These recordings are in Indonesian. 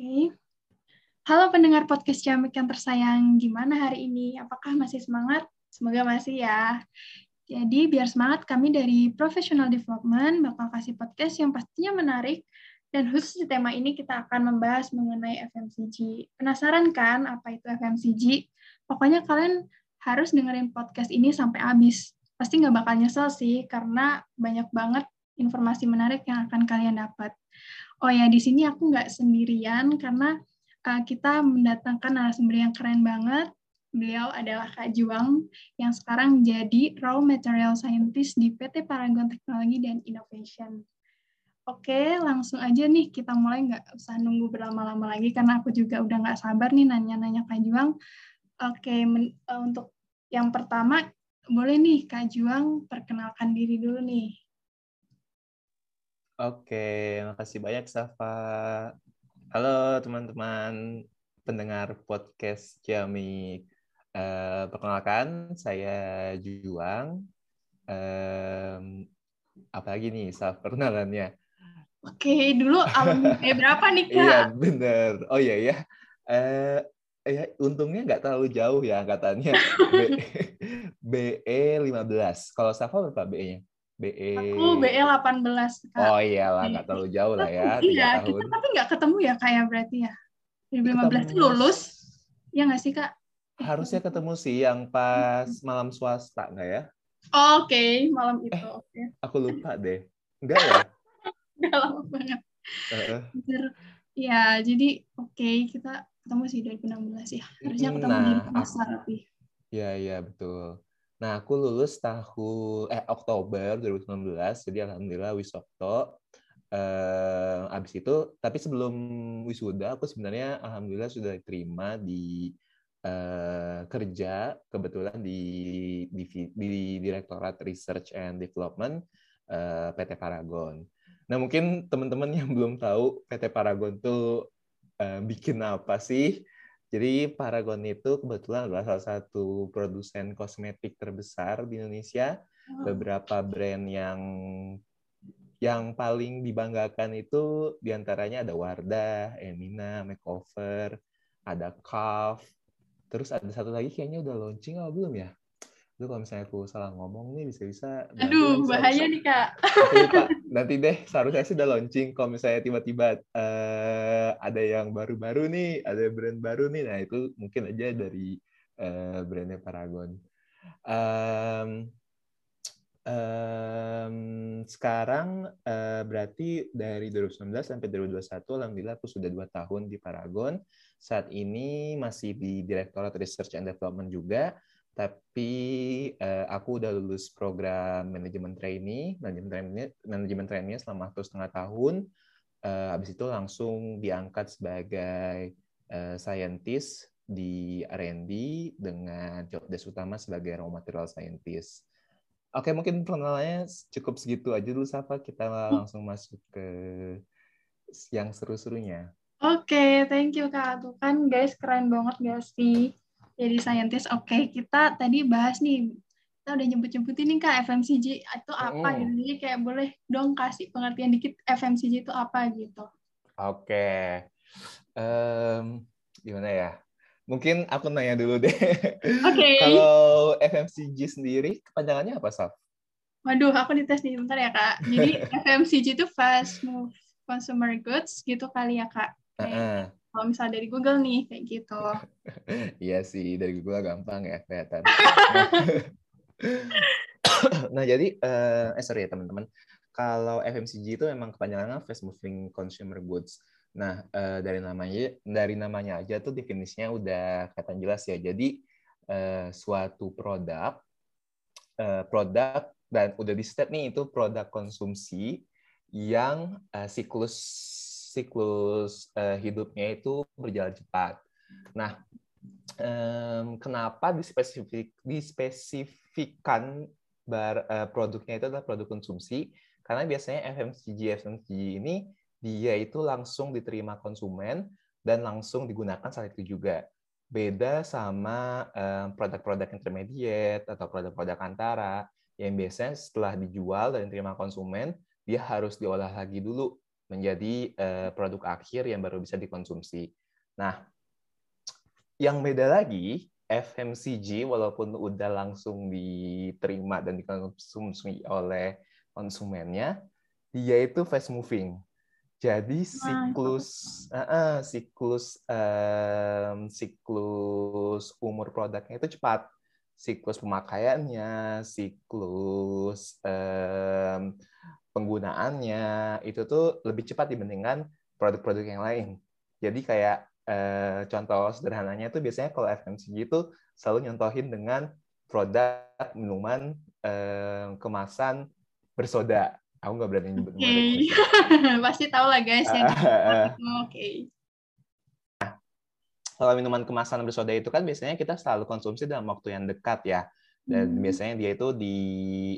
Oke. Halo pendengar podcast Ciamik yang tersayang, gimana hari ini? Apakah masih semangat? Semoga masih ya. Jadi biar semangat kami dari Professional Development bakal kasih podcast yang pastinya menarik dan khusus di tema ini kita akan membahas mengenai FMCG. Penasaran kan apa itu FMCG? Pokoknya kalian harus dengerin podcast ini sampai habis. Pasti nggak bakal nyesel sih, karena banyak banget informasi menarik yang akan kalian dapat. Oh ya, di sini aku nggak sendirian karena uh, kita mendatangkan narasumber yang keren banget. Beliau adalah Kak Juang yang sekarang jadi Raw Material Scientist di PT Paragon Teknologi dan Innovation. Oke, langsung aja nih kita mulai nggak usah nunggu berlama-lama lagi karena aku juga udah nggak sabar nih nanya-nanya Kak Juang. Oke, uh, untuk yang pertama boleh nih Kak Juang perkenalkan diri dulu nih. Oke, makasih banyak Safa. Halo teman-teman pendengar podcast Jami. Uh, perkenalkan, saya Juang. Um, apalagi nih, Saf, perkenalannya. Oke, dulu alumni eh, berapa nih, Kak? Iya, bener. Oh iya, ya. Uh, ya, untungnya nggak terlalu jauh ya angkatannya. BE 15. Kalau Safa berapa BE-nya? BE. Aku BE 18. Kak. Oh iyalah, nggak terlalu jauh lah ya. Iya, tahun. kita tapi nggak ketemu ya kayak berarti ya. 2015 itu lulus, ya nggak sih Kak? Harusnya ketemu sih yang pas malam swasta nggak ya? Oh, Oke, okay. malam itu. Eh, okay. Aku lupa deh. Enggak ya? Enggak lama banget. Uh. Ya, jadi oke okay, kita ketemu sih 2016 ya. Harusnya ketemu nah, di pasar tapi. Iya, iya betul. Nah, aku lulus tahun eh Oktober 2019, jadi alhamdulillah wisokto. Uh, abis itu, tapi sebelum wisuda, aku sebenarnya alhamdulillah sudah diterima di uh, kerja kebetulan di, di di Direktorat Research and Development eh, PT Paragon. Nah, mungkin teman-teman yang belum tahu PT Paragon tuh uh, bikin apa sih? Jadi Paragon itu kebetulan adalah salah satu produsen kosmetik terbesar di Indonesia. Beberapa brand yang yang paling dibanggakan itu di antaranya ada Wardah, Emina, Makeover, ada Calf, terus ada satu lagi kayaknya udah launching atau belum ya? Itu kalau misalnya aku salah ngomong nih bisa-bisa aduh bahaya nih kak. Lupa. nanti deh seharusnya sih udah launching. Kalau misalnya tiba-tiba uh, ada yang baru-baru nih ada brand baru nih nah itu mungkin aja dari uh, brandnya Paragon. Um, um, sekarang uh, berarti dari 2019 sampai 2021 alhamdulillah aku sudah dua tahun di Paragon. Saat ini masih di Direktorat Research and Development juga tapi uh, aku udah lulus program manajemen trainee, manajemen trainee, manajemen trainee selama satu setengah tahun. Uh, habis itu langsung diangkat sebagai uh, scientist di R&D dengan job desk utama sebagai raw material scientist. Oke, mungkin perkenalannya cukup segitu aja dulu, Safa. Kita langsung masuk ke yang seru-serunya. Oke, okay, thank you Kak. Tuh kan guys, keren banget gak sih? Jadi scientist. Oke, okay, kita tadi bahas nih, kita udah nyebut-nyebutin nih kak FMCG itu apa oh. gitu. Jadi kayak boleh dong kasih pengertian dikit FMCG itu apa gitu. Oke, okay. um, gimana ya? Mungkin aku nanya dulu deh. Oke. Okay. Kalau FMCG sendiri kepanjangannya apa, Saf? Waduh, aku dites nih bentar ya kak. Jadi FMCG itu fast move consumer goods gitu kali ya kak. Uh -uh. Kalau misalnya dari Google nih, kayak gitu. iya sih, dari Google gampang ya kelihatan. nah, jadi, uh, eh sorry ya teman-teman. Kalau FMCG itu memang kepanjangannya Fast Moving Consumer Goods. Nah, uh, dari namanya dari namanya aja tuh definisinya udah kelihatan jelas ya. Jadi, uh, suatu produk, uh, produk dan udah di step nih itu produk konsumsi yang uh, siklus siklus uh, hidupnya itu berjalan cepat. Nah, um, kenapa dispesifik, dispesifikkan bar, uh, produknya itu adalah produk konsumsi? Karena biasanya FMCG FMCG ini dia itu langsung diterima konsumen dan langsung digunakan saat itu juga. Beda sama produk-produk um, intermediate atau produk-produk antara yang biasanya setelah dijual dan diterima konsumen, dia harus diolah lagi dulu menjadi uh, produk akhir yang baru bisa dikonsumsi. Nah, yang beda lagi, FMCG walaupun udah langsung diterima dan dikonsumsi oleh konsumennya, dia itu fast moving. Jadi siklus uh, uh, siklus um, siklus umur produknya itu cepat. Siklus pemakaiannya, siklus um, penggunaannya itu tuh lebih cepat dibandingkan produk-produk yang lain. Jadi kayak uh, contoh sederhananya tuh biasanya kalau FMCG itu selalu nyontohin dengan produk minuman uh, kemasan bersoda Aku nggak berani nyebut okay. Pasti tahu lah guys yang Oke. Okay. Nah, kalau minuman kemasan bersoda itu kan biasanya kita selalu konsumsi dalam waktu yang dekat ya. Dan hmm. biasanya dia itu di,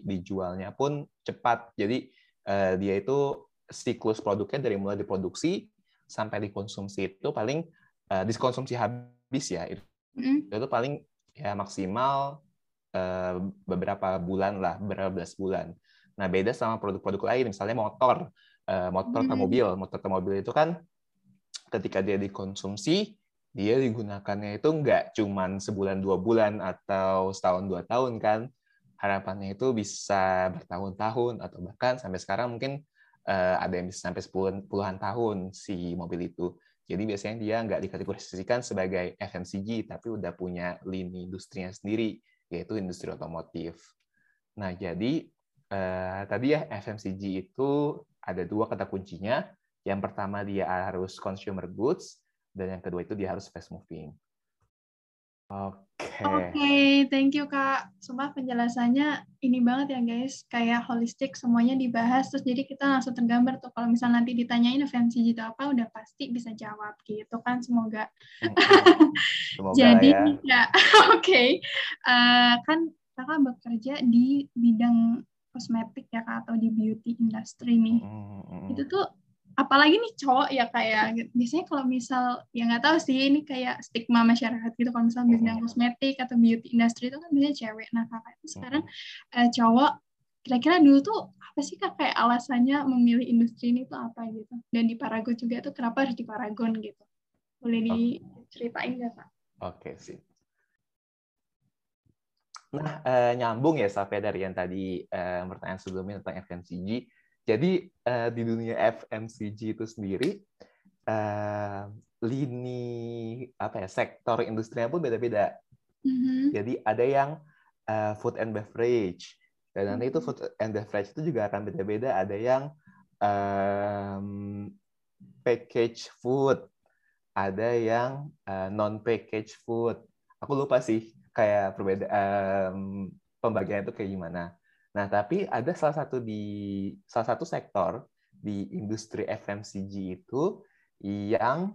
dijualnya pun cepat. Jadi uh, dia itu siklus produknya dari mulai diproduksi sampai dikonsumsi itu paling uh, dikonsumsi habis ya. Itu, hmm. itu paling ya maksimal uh, beberapa bulan lah, beberapa belas bulan. Nah, beda sama produk-produk lain, misalnya motor, uh, motor atau hmm. mobil. Motor atau mobil itu kan ketika dia dikonsumsi, dia digunakannya itu nggak cuma sebulan dua bulan atau setahun dua tahun kan. Harapannya itu bisa bertahun-tahun atau bahkan sampai sekarang mungkin uh, ada yang bisa sampai puluhan tahun si mobil itu. Jadi biasanya dia nggak dikategorisikan sebagai FMCG, tapi udah punya lini industrinya sendiri, yaitu industri otomotif. Nah, jadi uh, tadi ya FMCG itu ada dua kata kuncinya. Yang pertama dia harus consumer goods dan yang kedua itu dia harus fast moving. Oke. Okay. Oke, okay, thank you Kak. Sumpah penjelasannya ini banget ya guys, kayak holistik semuanya dibahas terus jadi kita langsung tergambar tuh kalau misal nanti ditanyain FMCG itu apa udah pasti bisa jawab gitu kan semoga. semoga jadi ya, ya oke. Okay. Uh, kan Kakak bekerja di bidang kosmetik ya kak atau di beauty industry nih mm-hmm. itu tuh apalagi nih cowok ya kayak biasanya kalau misal ya nggak tahu sih ini kayak stigma masyarakat gitu. Kalau misal bidang kosmetik atau beauty industry itu kan biasanya cewek. Nah kakak itu sekarang uh, cowok kira-kira dulu tuh apa sih kak kayak alasannya memilih industri ini tuh apa gitu? Dan di Paragon juga tuh kenapa harus di Paragon gitu? Boleh diceritain nggak kak? Oke okay, sih Nah, eh, nyambung ya sampai dari yang tadi eh, pertanyaan sebelumnya tentang FMCG. Jadi eh, di dunia FMCG itu sendiri eh, lini apa ya sektor industrinya pun beda-beda. Mm-hmm. Jadi ada yang uh, food and beverage dan nanti itu mm-hmm. food and beverage itu juga akan beda-beda. Ada yang um, package food, ada yang uh, non package food. Aku lupa sih kayak perbedaan um, pembagian itu kayak gimana. Nah, tapi ada salah satu di salah satu sektor di industri FMCG itu yang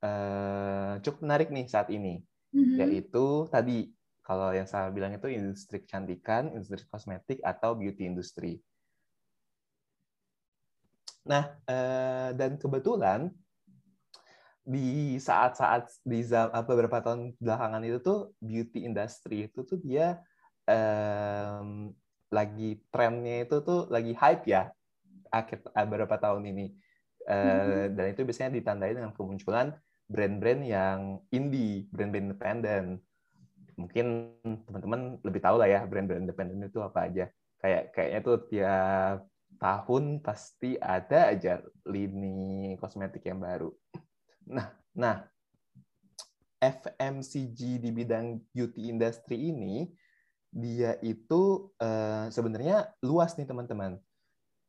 uh, cukup menarik nih saat ini, mm-hmm. yaitu tadi kalau yang saya bilang itu industri kecantikan, industri kosmetik atau beauty industry. Nah, uh, dan kebetulan di saat-saat di apa beberapa tahun belakangan itu tuh beauty industry itu tuh dia um, lagi trennya itu tuh lagi hype ya akhir eh, beberapa tahun ini. Uh, dan itu biasanya ditandai dengan kemunculan brand-brand yang indie brand-brand independen. Mungkin teman-teman lebih tahu lah ya brand-brand independen itu apa aja. Kayak kayaknya tuh tiap tahun pasti ada aja lini kosmetik yang baru. Nah, nah FMCG di bidang beauty industry ini dia itu uh, sebenarnya luas nih teman-teman.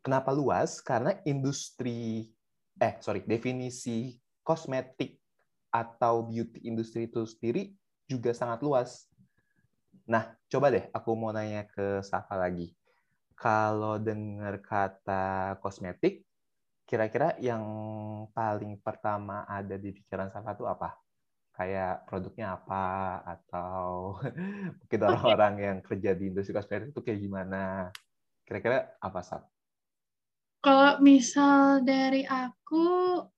Kenapa luas? Karena industri eh sorry definisi kosmetik atau beauty industry itu sendiri juga sangat luas. Nah, coba deh aku mau nanya ke Safa lagi. Kalau dengar kata kosmetik, kira-kira yang paling pertama ada di pikiran Safa itu apa? Kayak produknya apa atau mungkin orang-orang yang kerja di industri kosmetik itu kayak gimana? Kira-kira apa Saf? Kalau misal dari aku,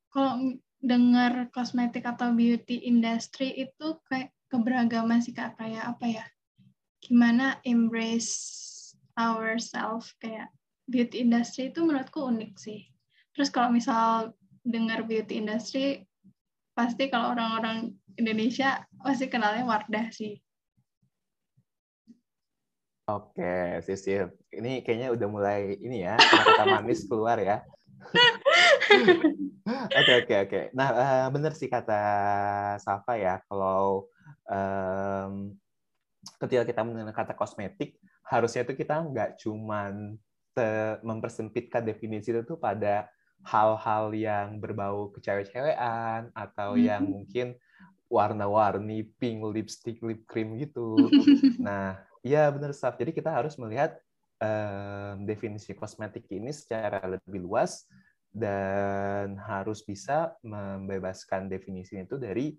kalau dengar kosmetik atau beauty industry itu kayak keberagaman sih kak kayak apa ya? Gimana embrace ourselves kayak beauty industry itu menurutku unik sih Terus kalau misal dengar beauty industry, pasti kalau orang-orang Indonesia pasti kenalnya Wardah sih. Oke, Sisil. Ini kayaknya udah mulai ini ya, kata manis keluar ya. Oke, oke, oke. Nah, uh, benar sih kata Safa ya, kalau um, ketika kita mengenal kata kosmetik, harusnya itu kita nggak cuman mempersempitkan definisi itu tuh pada hal-hal yang berbau kecewe-cewean atau mm -hmm. yang mungkin warna-warni pink lipstick, lip cream gitu. Nah, iya benar Saf. Jadi kita harus melihat um, definisi kosmetik ini secara lebih luas dan harus bisa membebaskan definisi itu dari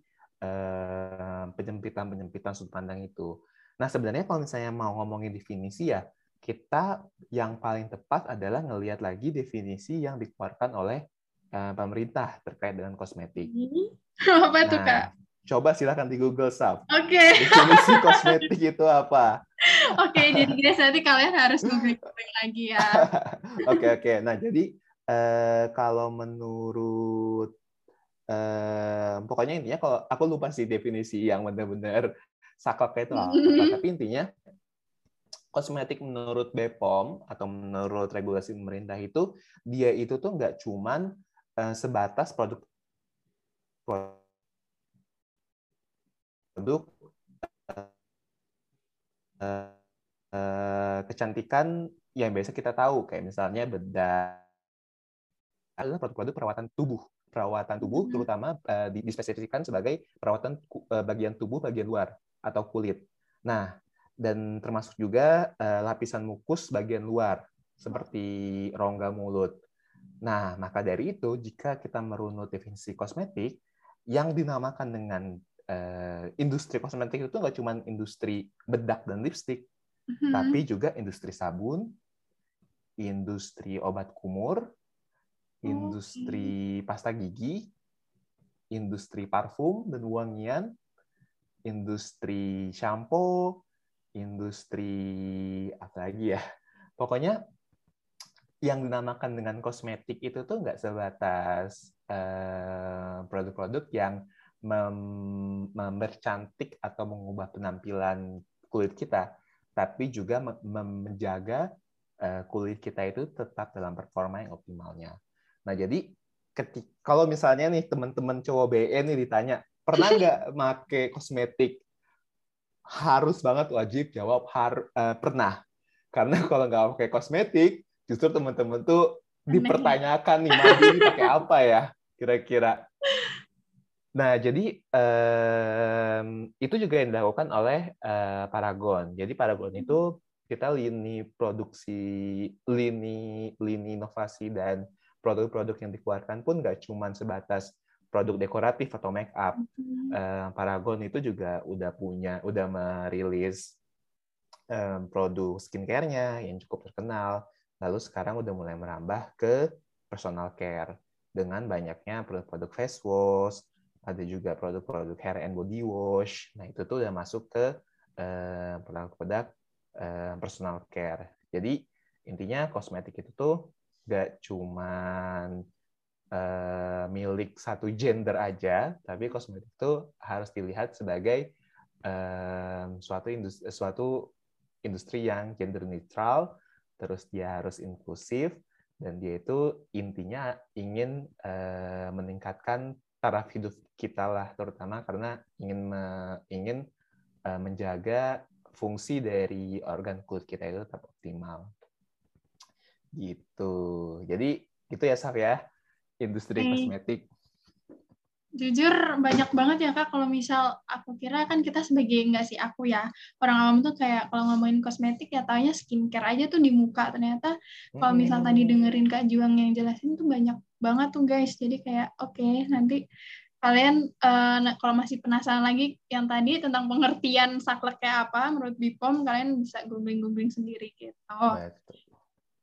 penyempitan-penyempitan sudut pandang itu. Nah, sebenarnya kalau misalnya mau ngomongin definisi ya, kita yang paling tepat adalah ngelihat lagi definisi yang dikeluarkan oleh uh, pemerintah terkait dengan kosmetik. Apa itu, nah, Kak? Coba silakan di Google Saf. Oke. Okay. Definisi kosmetik itu apa? Oke, okay, jadi guys nanti kalian harus googling lagi ya. Oke, oke. Okay, okay. Nah, jadi uh, kalau menurut uh, pokoknya intinya kalau aku lupa sih definisi yang benar-benar saklek itu apa. Tapi intinya kosmetik menurut BPOM atau menurut regulasi pemerintah itu dia itu tuh nggak cuman uh, sebatas produk produk uh, uh, kecantikan yang biasa kita tahu kayak misalnya bedah adalah produk-produk perawatan tubuh perawatan tubuh terutama uh, dispesifikkan sebagai perawatan uh, bagian tubuh bagian luar atau kulit. Nah, dan termasuk juga uh, lapisan mukus bagian luar seperti rongga mulut. Nah, maka dari itu jika kita merunut definisi kosmetik yang dinamakan dengan uh, industri kosmetik itu nggak cuma industri bedak dan lipstick, mm-hmm. tapi juga industri sabun, industri obat kumur, industri pasta gigi, industri parfum dan wangian, industri shampoo, industri apa lagi ya? Pokoknya yang dinamakan dengan kosmetik itu tuh nggak sebatas uh, produk-produk yang mem mempercantik atau mengubah penampilan kulit kita, tapi juga menjaga uh, kulit kita itu tetap dalam performa yang optimalnya. Nah, jadi ketika kalau misalnya nih teman-teman cowok BN nih ditanya, pernah nggak make kosmetik? Harus banget wajib jawab har uh, pernah. Karena kalau nggak pakai kosmetik, justru teman-teman tuh dipertanyakan nih, mandi ini pakai apa ya kira-kira. Nah, jadi um, itu juga yang dilakukan oleh uh, Paragon. Jadi Paragon itu kita lini produksi, lini lini inovasi dan produk-produk yang dikeluarkan pun nggak cuma sebatas produk dekoratif atau make up. Uh, Paragon itu juga udah punya, udah merilis um, produk skincare-nya yang cukup terkenal. Lalu sekarang udah mulai merambah ke personal care dengan banyaknya produk-produk face wash, ada juga produk-produk hair and body wash. Nah itu tuh udah masuk ke produk-produk uh, personal care. Jadi intinya kosmetik itu tuh gak cuman uh, milik satu gender aja, tapi kosmetik itu harus dilihat sebagai suatu industri, suatu industri yang gender neutral, terus dia harus inklusif, dan dia itu intinya ingin meningkatkan taraf hidup kita lah, terutama karena ingin me, ingin uh, menjaga fungsi dari organ kulit kita itu tetap optimal. Gitu. Jadi itu ya Saf ya industri hmm. kosmetik? Jujur banyak banget ya kak. Kalau misal aku kira kan kita sebagai nggak sih aku ya orang awam tuh kayak kalau ngomongin kosmetik ya taunya skincare aja tuh di muka. Ternyata kalau misal tadi dengerin kak Juang yang jelasin tuh banyak banget tuh guys. Jadi kayak oke okay, nanti kalian uh, kalau masih penasaran lagi yang tadi tentang pengertian saklek kayak apa menurut Bipom kalian bisa googling googling sendiri gitu.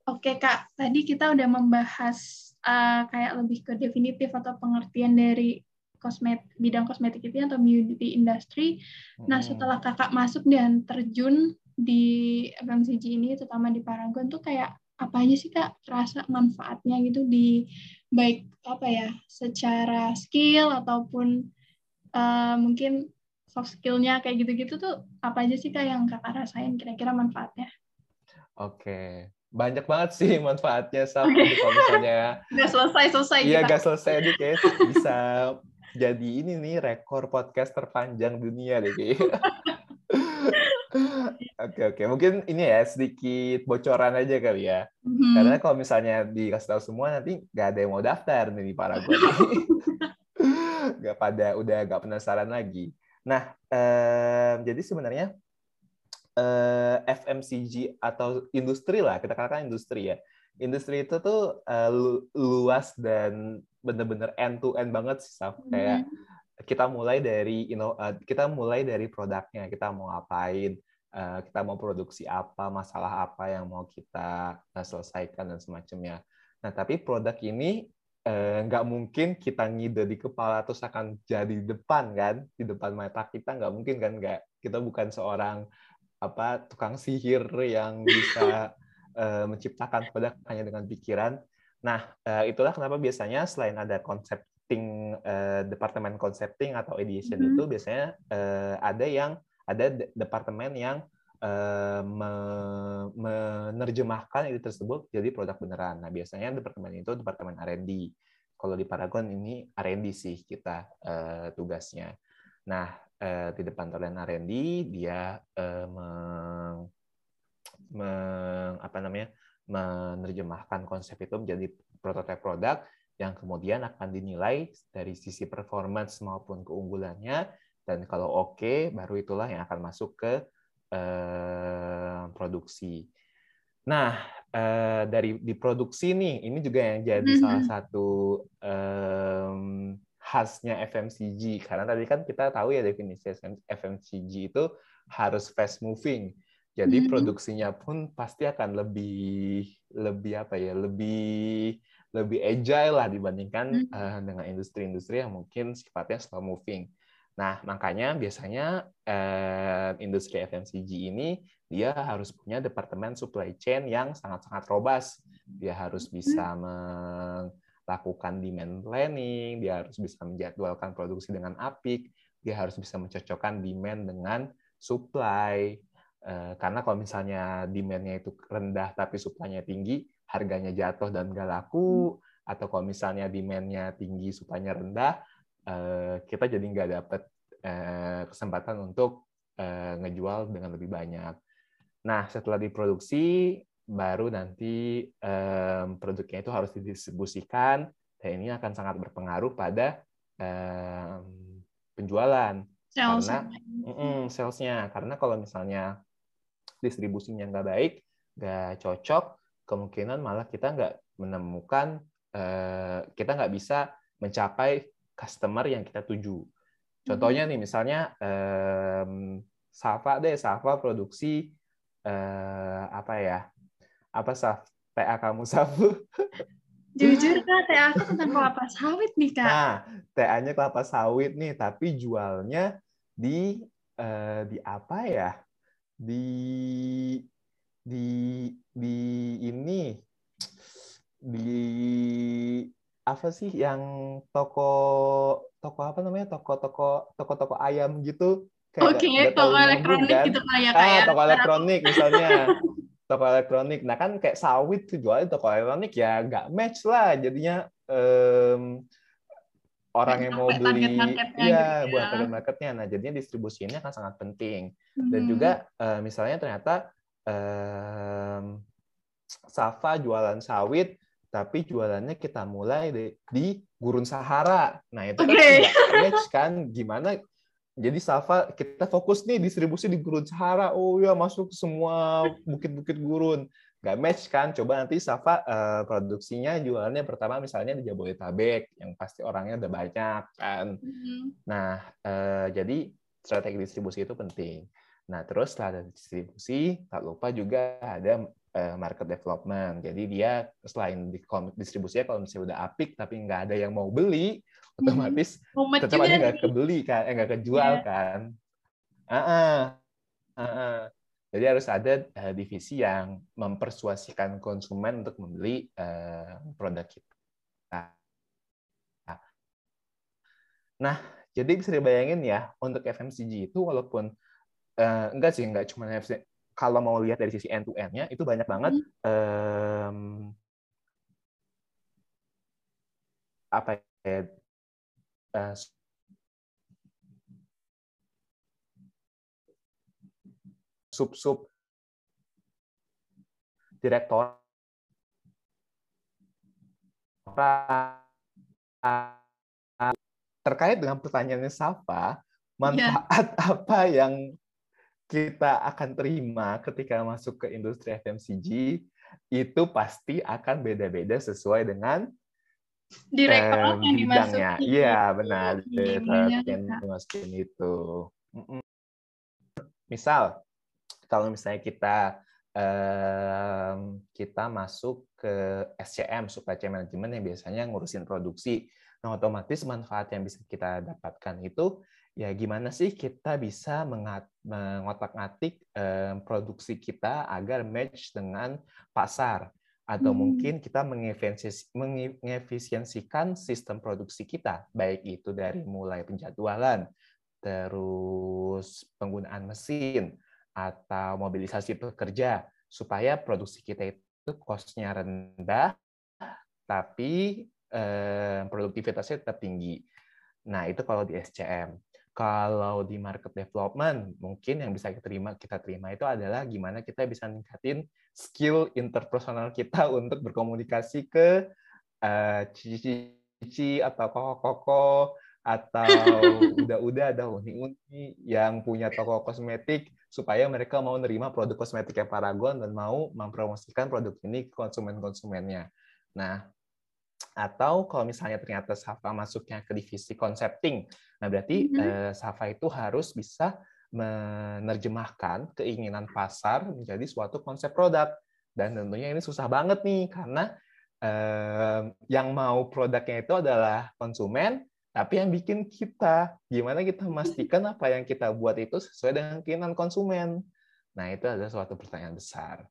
Oke okay, kak, tadi kita udah membahas uh, kayak lebih ke definitif atau pengertian dari kosmet bidang kosmetik itu atau beauty industry. Nah, setelah kakak masuk dan terjun di FMCG ini, terutama di Paragon tuh kayak apa aja sih kak terasa manfaatnya gitu di baik apa ya secara skill ataupun uh, mungkin soft skillnya kayak gitu-gitu tuh apa aja sih kak yang kakak rasain kira-kira manfaatnya? Oke, banyak banget sih manfaatnya Saf. Okay. Kalau misalnya nggak selesai selesai. Iya nggak selesai nih kayak bisa jadi ini nih rekor podcast terpanjang dunia deh. Oke oke mungkin ini ya sedikit bocoran aja kali ya. Mm-hmm. Karena kalau misalnya dikasih tahu semua nanti nggak ada yang mau daftar nih di Paragon. Gak pada udah gak penasaran lagi. Nah, eh, jadi sebenarnya eh, FMCG atau industri lah, kita katakan industri ya. Industri itu tuh eh, luas dan bener-bener end to end banget sih, Saf. Kayak mm-hmm. kita mulai dari you know, kita mulai dari produknya, kita mau ngapain, eh, kita mau produksi apa, masalah apa yang mau kita eh, selesaikan dan semacamnya. Nah, tapi produk ini nggak eh, mungkin kita ngide di kepala terus akan jadi di depan kan di depan mata kita nggak mungkin kan nggak kita bukan seorang apa tukang sihir yang bisa eh, menciptakan produk hanya dengan pikiran nah eh, itulah kenapa biasanya selain ada concepting eh, departemen concepting atau ideation mm -hmm. itu biasanya eh, ada yang ada departemen yang menerjemahkan itu tersebut jadi produk beneran. Nah, biasanya departemen itu departemen R&D. Kalau di Paragon ini R&D sih kita uh, tugasnya. Nah, uh, di departemen R&D dia uh, meng, meng, apa namanya? Menerjemahkan konsep itu menjadi prototipe produk yang kemudian akan dinilai dari sisi performance maupun keunggulannya dan kalau oke okay, baru itulah yang akan masuk ke Eh, produksi. Nah, eh, dari di produksi nih, ini juga yang jadi mm -hmm. salah satu um, khasnya FMCG. Karena tadi kan kita tahu ya definisi FMCG itu harus fast moving. Jadi mm -hmm. produksinya pun pasti akan lebih lebih apa ya, lebih lebih agile lah dibandingkan mm -hmm. uh, dengan industri-industri yang mungkin sifatnya slow moving. Nah, makanya biasanya eh, industri FMCG ini dia harus punya departemen supply chain yang sangat-sangat robust. Dia harus bisa hmm. melakukan demand planning, dia harus bisa menjadwalkan produksi dengan apik, dia harus bisa mencocokkan demand dengan supply. Eh, karena kalau misalnya demand-nya itu rendah tapi supply-nya tinggi, harganya jatuh dan nggak laku, hmm. atau kalau misalnya demand-nya tinggi, supply-nya rendah, Eh, kita jadi nggak dapat eh, kesempatan untuk ngejual dengan lebih banyak. Nah, setelah diproduksi, baru nanti produknya itu harus didistribusikan, dan ini akan sangat berpengaruh pada penjualan. Sales. Karena mm, salesnya, karena kalau misalnya distribusinya nggak baik, nggak cocok, kemungkinan malah kita nggak menemukan, kita nggak bisa mencapai customer yang kita tuju. Contohnya nih, misalnya um, Safa deh, Safa produksi uh, apa ya? Apa Saf? TA kamu Safu? Jujur kak, TA aku tentang kelapa sawit nih kak. Nah, TA-nya kelapa sawit nih, tapi jualnya di di apa ya? Di di di ini di apa sih yang toko toko apa namanya? Toko toko toko toko ayam gitu? Oke, okay, toko elektronik kan? gitu kayak ah, kayak toko elektronik misalnya. Toko elektronik. Nah kan kayak sawit tuh jualnya toko elektronik ya nggak match lah jadinya um, orang yang mau beli iya gitu buat ya. target marketnya nah jadinya distribusinya kan sangat penting hmm. dan juga uh, misalnya ternyata um, Safa jualan sawit tapi jualannya kita mulai di, di gurun Sahara. Nah, itu okay. kan match kan gimana jadi Safa kita fokus nih distribusi di gurun Sahara. Oh ya masuk semua bukit-bukit gurun. Gak match kan? Coba nanti Safa uh, produksinya jualannya pertama misalnya di Jabodetabek yang pasti orangnya udah banyak kan. Mm-hmm. Nah, uh, jadi strategi distribusi itu penting. Nah, terus setelah ada distribusi, tak lupa juga ada Eh, market development. Jadi dia selain di distribusinya kalau misalnya udah apik tapi nggak ada yang mau beli, hmm. otomatis hmm. tetap aja nggak kebeli kan, eh nggak kejual yeah. kan. Uh -uh. Uh -uh. Jadi harus ada eh, divisi yang mempersuasikan konsumen untuk membeli eh, produk kita. Nah, nah, jadi bisa dibayangin ya untuk FMCG itu walaupun uh, enggak sih enggak cuma FMCG, kalau mau lihat dari sisi end to end-nya itu banyak banget um, apa ya uh, sub-sub direktor terkait dengan pertanyaannya Safa, manfaat yeah. apa yang kita akan terima ketika masuk ke industri FMCG itu pasti akan beda-beda sesuai dengan direktorat yang dimasukin. Iya, benar. Direktorat yang dimasukin itu. Misal, kalau misalnya kita kita masuk ke SCM, supply chain management yang biasanya ngurusin produksi. Nah, otomatis manfaat yang bisa kita dapatkan itu ya gimana sih kita bisa mengotak-ngatik produksi kita agar match dengan pasar atau hmm. mungkin kita mengefisiensikan sistem produksi kita baik itu dari mulai penjadwalan terus penggunaan mesin atau mobilisasi pekerja supaya produksi kita itu cost-nya rendah tapi eh, produktivitasnya tetap tinggi. Nah, itu kalau di SCM. Kalau di market development, mungkin yang bisa kita terima, kita terima itu adalah gimana kita bisa ningkatin skill interpersonal kita untuk berkomunikasi ke uh, cici-cici atau koko-koko atau udah-udah ada uni-uni yang punya toko kosmetik supaya mereka mau nerima produk kosmetiknya Paragon dan mau mempromosikan produk ini ke konsumen-konsumennya. Nah, atau kalau misalnya ternyata Safa masuknya ke divisi concepting, nah berarti mm -hmm. eh, Safa itu harus bisa menerjemahkan keinginan pasar menjadi suatu konsep produk. Dan tentunya ini susah banget nih karena eh, yang mau produknya itu adalah konsumen, tapi yang bikin kita, gimana kita memastikan apa yang kita buat itu sesuai dengan keinginan konsumen. Nah, itu adalah suatu pertanyaan besar.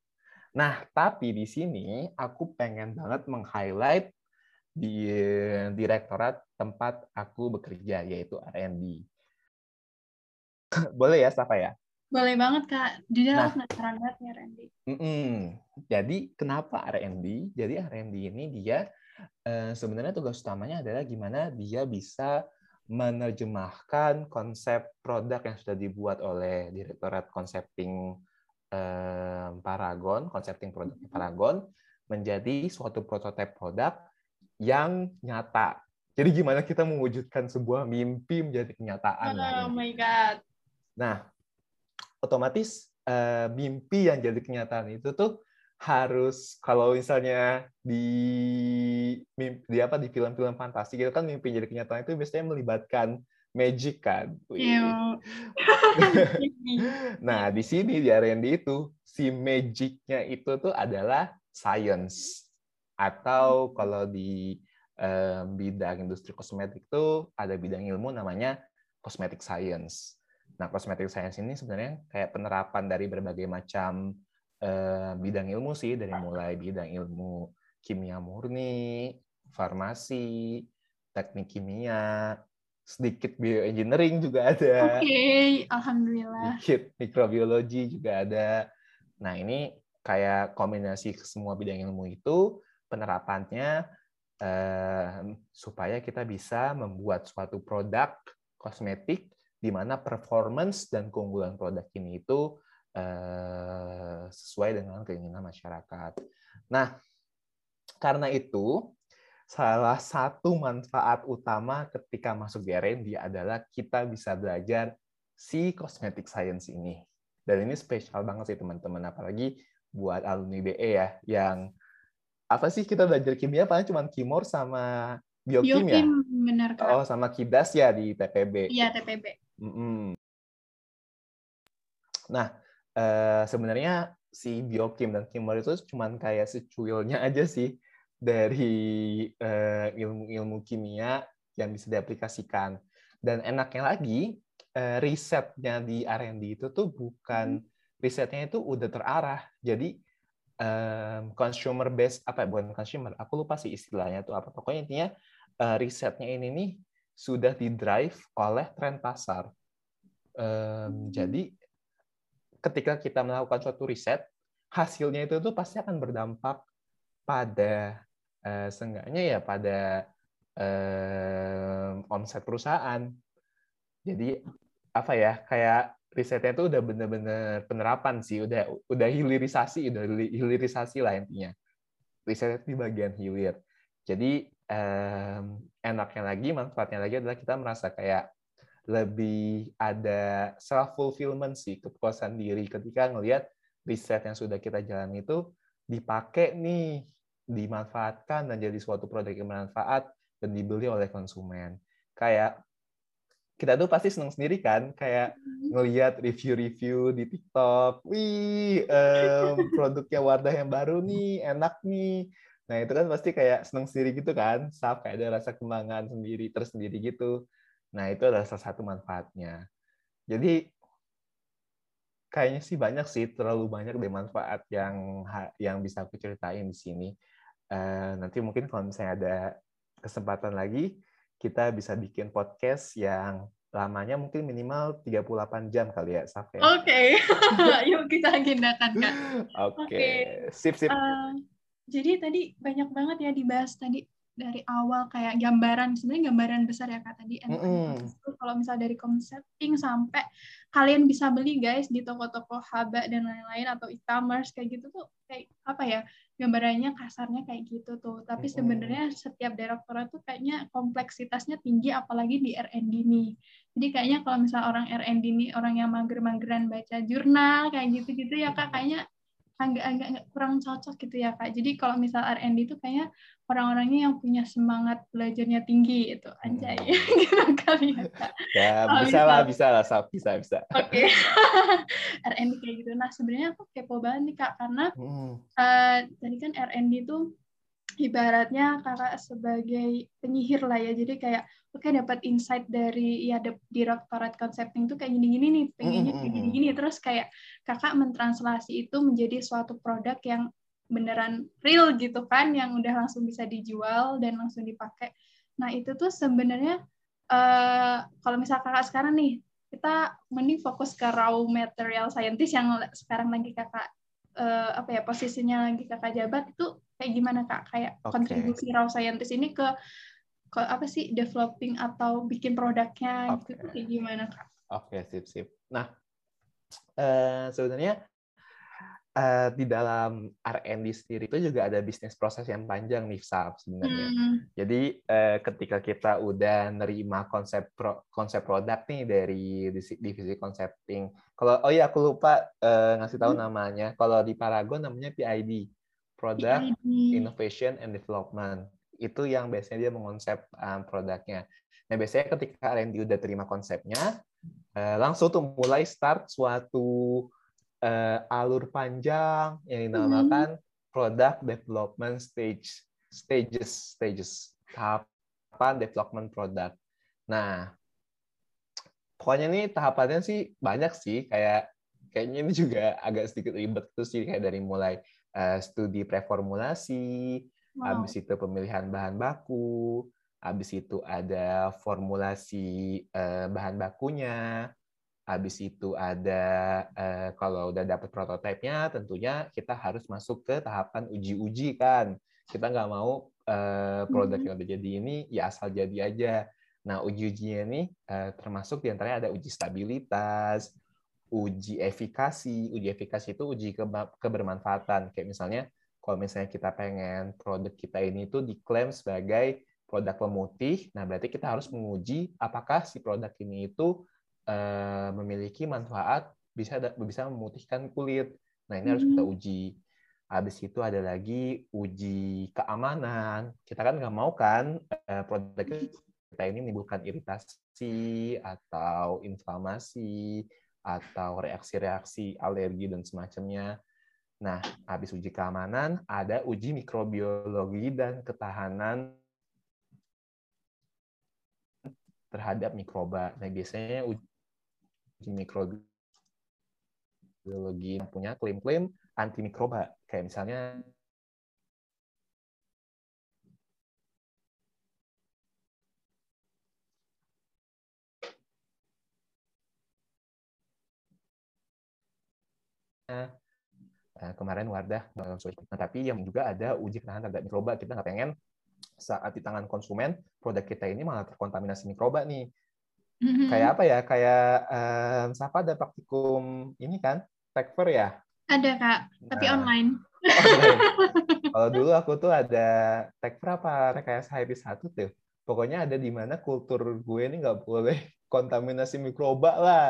Nah, tapi di sini aku pengen banget meng-highlight di direktorat tempat aku bekerja, yaitu R&D. Boleh ya, Safa ya? Boleh banget, Kak. Jadi nah, penasaran banget nih R&D. Mm -mm. Jadi, kenapa R&D? Jadi, R&D ini dia Eh, sebenarnya tugas utamanya adalah gimana dia bisa menerjemahkan konsep produk yang sudah dibuat oleh Direktorat Concepting eh, Paragon, Concepting Produk mm-hmm. Paragon, menjadi suatu prototipe produk yang nyata. Jadi gimana kita mewujudkan sebuah mimpi menjadi kenyataan. Oh my God. Nah, otomatis eh, mimpi yang jadi kenyataan itu tuh harus kalau misalnya di di apa di film-film fantasi gitu kan mimpi jadi kenyataan itu biasanya melibatkan magic kan. Iya. nah di sini di R&D itu si magicnya itu tuh adalah science atau kalau di um, bidang industri kosmetik itu ada bidang ilmu namanya cosmetic science. Nah cosmetic science ini sebenarnya kayak penerapan dari berbagai macam Eh, bidang ilmu sih dari mulai bidang ilmu kimia murni, farmasi, teknik kimia, sedikit bioengineering juga ada. Oke, okay. alhamdulillah. Sedikit mikrobiologi juga ada. Nah, ini kayak kombinasi semua bidang ilmu itu penerapannya eh, supaya kita bisa membuat suatu produk kosmetik di mana performance dan keunggulan produk ini itu Eh, sesuai dengan keinginan masyarakat. Nah, karena itu salah satu manfaat utama ketika masuk di R&D adalah kita bisa belajar si cosmetic science ini. Dan ini spesial banget sih teman-teman, apalagi buat alumni BE ya, yang apa sih kita belajar kimia paling cuma kimor sama biokim, ya? benar Oh, sama kidas ya di TPB. Iya, TPB. Mm -mm. Nah, uh, sebenarnya si biokim dan kimber itu cuma kayak secuilnya aja sih dari uh, ilmu-ilmu kimia yang bisa diaplikasikan. Dan enaknya lagi, uh, risetnya di R&D itu tuh bukan hmm. risetnya itu udah terarah. Jadi um, consumer based apa ya? bukan consumer, aku lupa sih istilahnya tuh apa. Pokoknya intinya uh, risetnya ini nih sudah didrive oleh tren pasar. Um, jadi ketika kita melakukan suatu riset, hasilnya itu tuh pasti akan berdampak pada uh, seenggaknya ya pada uh, omset perusahaan. Jadi apa ya kayak risetnya itu udah bener-bener penerapan sih, udah udah hilirisasi, udah hilirisasi lah intinya. Riset di bagian hilir. Jadi um, enaknya lagi, manfaatnya lagi adalah kita merasa kayak lebih ada self fulfillment sih kepuasan diri. Ketika ngelihat riset yang sudah kita jalani itu dipakai nih dimanfaatkan dan jadi suatu produk yang bermanfaat dan dibeli oleh konsumen. Kayak kita tuh pasti senang sendiri kan kayak mm-hmm. ngelihat review-review di TikTok wih um, produknya Wardah yang baru nih enak nih. Nah itu kan pasti kayak senang sendiri gitu kan kayak ada rasa kebanggaan sendiri tersendiri gitu Nah, itu adalah salah satu manfaatnya. Jadi kayaknya sih banyak sih, terlalu banyak deh manfaat yang yang bisa aku ceritain di sini. Uh, nanti mungkin kalau misalnya ada kesempatan lagi, kita bisa bikin podcast yang lamanya mungkin minimal 38 jam kali ya, Saf ya. Oke, okay. yuk kita agendakan, Kak. Oke, okay. okay. sip, sip. Uh, jadi tadi banyak banget ya dibahas tadi dari awal kayak gambaran sebenarnya gambaran besar ya kak tadi mm -hmm. kalau misal dari concepting sampai kalian bisa beli guys di toko-toko haba dan lain-lain atau e-commerce kayak gitu tuh kayak apa ya gambarannya kasarnya kayak gitu tuh tapi sebenarnya setiap direktorat tuh kayaknya kompleksitasnya tinggi apalagi di R&D nih jadi kayaknya kalau misal orang R&D nih orang yang mager-mageran baca jurnal kayak gitu-gitu ya kak kayaknya agak-agak kurang cocok gitu ya kak. Jadi kalau misal R&D itu kayaknya orang-orangnya yang punya semangat belajarnya tinggi itu anjay hmm. gitu kali ya kak. Ya bisa lah bisa lah bisa bisa. Oke. Okay. R&D kayak gitu. Nah sebenarnya aku kepo banget nih kak karena hmm. uh, tadi kan R&D itu ibaratnya kakak sebagai penyihir lah ya. Jadi kayak oke okay, dapat insight dari ya direktorat concepting tuh kayak gini-gini nih, pengennya kayak gini-gini terus kayak kakak mentranslasi itu menjadi suatu produk yang beneran real gitu kan yang udah langsung bisa dijual dan langsung dipakai. Nah, itu tuh sebenarnya uh, kalau misal kakak sekarang nih kita mending fokus ke raw material scientist yang sekarang lagi kakak uh, apa ya posisinya lagi kakak jabat itu kayak gimana kak kayak okay. kontribusi raw scientist ini ke ke apa sih developing atau bikin produknya okay. gitu kayak gimana kak? Oke okay, sip sip. Nah uh, sebenarnya uh, di dalam R&D sendiri itu juga ada bisnis proses yang panjang nih Sab sebenarnya. Hmm. Jadi uh, ketika kita udah nerima konsep pro, konsep produk nih dari divisi concepting. Kalau oh iya aku lupa uh, ngasih tahu hmm. namanya. Kalau di Paragon namanya PID, Product PID. Innovation and Development itu yang biasanya dia mengonsep um, produknya. Nah biasanya ketika R&D udah terima konsepnya, uh, langsung tuh mulai start suatu uh, alur panjang yang dinamakan mm-hmm. product development stage stages stages tahapan development product. Nah, pokoknya nih tahapannya sih banyak sih kayak kayaknya ini juga agak sedikit ribet tuh sih kayak dari mulai uh, studi preformulasi, Wow. Habis itu pemilihan bahan baku, habis itu ada formulasi eh, bahan bakunya, habis itu ada eh, kalau udah dapat prototipenya, tentunya kita harus masuk ke tahapan uji-uji kan. Kita nggak mau eh, produk mm-hmm. yang udah jadi ini ya asal jadi aja. Nah uji-ujinya ini eh, termasuk di antaranya ada uji stabilitas, uji efikasi. Uji efikasi itu uji kebermanfaatan. Kayak misalnya kalau misalnya kita pengen produk kita ini tuh diklaim sebagai produk pemutih, nah berarti kita harus menguji apakah si produk ini itu uh, memiliki manfaat bisa bisa memutihkan kulit. Nah ini harus kita mm-hmm. uji. Habis itu ada lagi uji keamanan. Kita kan nggak mau kan uh, produk kita ini menimbulkan iritasi atau inflamasi atau reaksi-reaksi alergi dan semacamnya. Nah, habis uji keamanan, ada uji mikrobiologi dan ketahanan terhadap mikroba. Nah, biasanya uji di mikrobiologi yang punya klaim-klaim antimikroba. Kayak misalnya Nah, kemarin Wardah nah, tapi yang juga ada uji ketahanan terhadap mikroba. Kita nggak pengen saat di tangan konsumen produk kita ini malah terkontaminasi mikroba nih mm-hmm. kayak apa ya? Kayak um, siapa ada praktikum ini kan? Techfer ya? Ada kak. Tapi nah, online. Kalau dulu aku tuh ada Techfer apa? Rekayasa IP satu tuh. Pokoknya ada di mana kultur gue ini nggak boleh kontaminasi mikroba lah.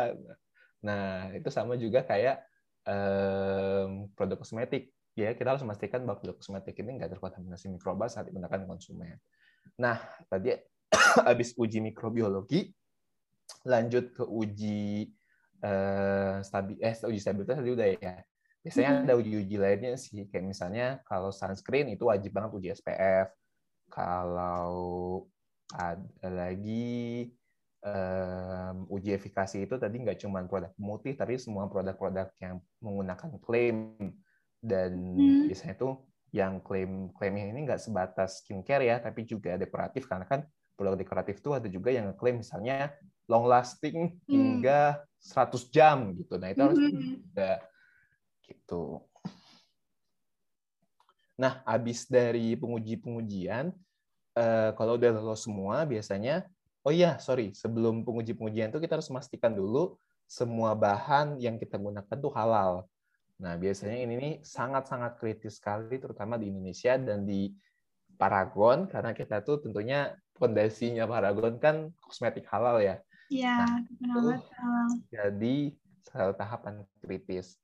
Nah itu sama juga kayak um, produk kosmetik. Ya kita harus memastikan bahwa produk kosmetik ini nggak terkontaminasi mikroba saat digunakan konsumen. Nah, tadi habis uji mikrobiologi, lanjut ke uji uh, stabi eh uji stabilitas tadi udah ya. Biasanya mm-hmm. ada uji-uji lainnya sih, kayak misalnya kalau sunscreen itu wajib banget uji SPF. Kalau ada lagi um, uji efikasi itu tadi nggak cuma produk pemutih, tapi semua produk-produk yang menggunakan klaim dan hmm. biasanya tuh yang klaim klaimnya ini nggak sebatas skincare ya, tapi juga dekoratif karena kan produk dekoratif tuh ada juga yang klaim misalnya long lasting hmm. hingga 100 jam gitu. Nah, itu harus hmm. juga gitu. Nah, habis dari penguji-pengujian, uh, kalau udah lolos semua, biasanya, oh iya, sorry, sebelum penguji-pengujian itu kita harus memastikan dulu semua bahan yang kita gunakan tuh halal. Nah, biasanya ini nih sangat-sangat kritis sekali, terutama di Indonesia dan di Paragon, karena kita tuh tentunya fondasinya Paragon kan kosmetik halal ya. Iya, nah, Jadi tahapan kritis.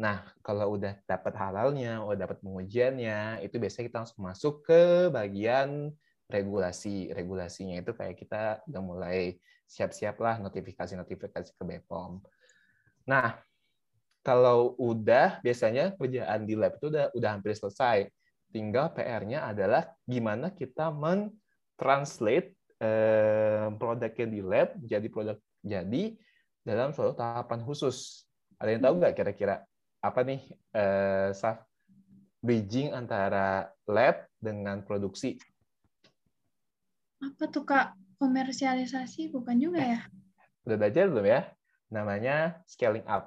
Nah, kalau udah dapat halalnya, udah dapat pengujiannya, itu biasanya kita langsung masuk ke bagian regulasi. Regulasinya itu kayak kita udah mulai siap-siap lah notifikasi-notifikasi ke BPOM. Nah, kalau udah biasanya kerjaan di lab itu udah udah hampir selesai. Tinggal PR-nya adalah gimana kita men-translate eh, produknya di lab jadi produk jadi dalam suatu tahapan khusus. Ada yang tahu nggak kira-kira apa nih eh, Saf, bridging antara lab dengan produksi? Apa tuh Kak? Komersialisasi bukan juga ya? Udah belajar belum ya? Namanya scaling up.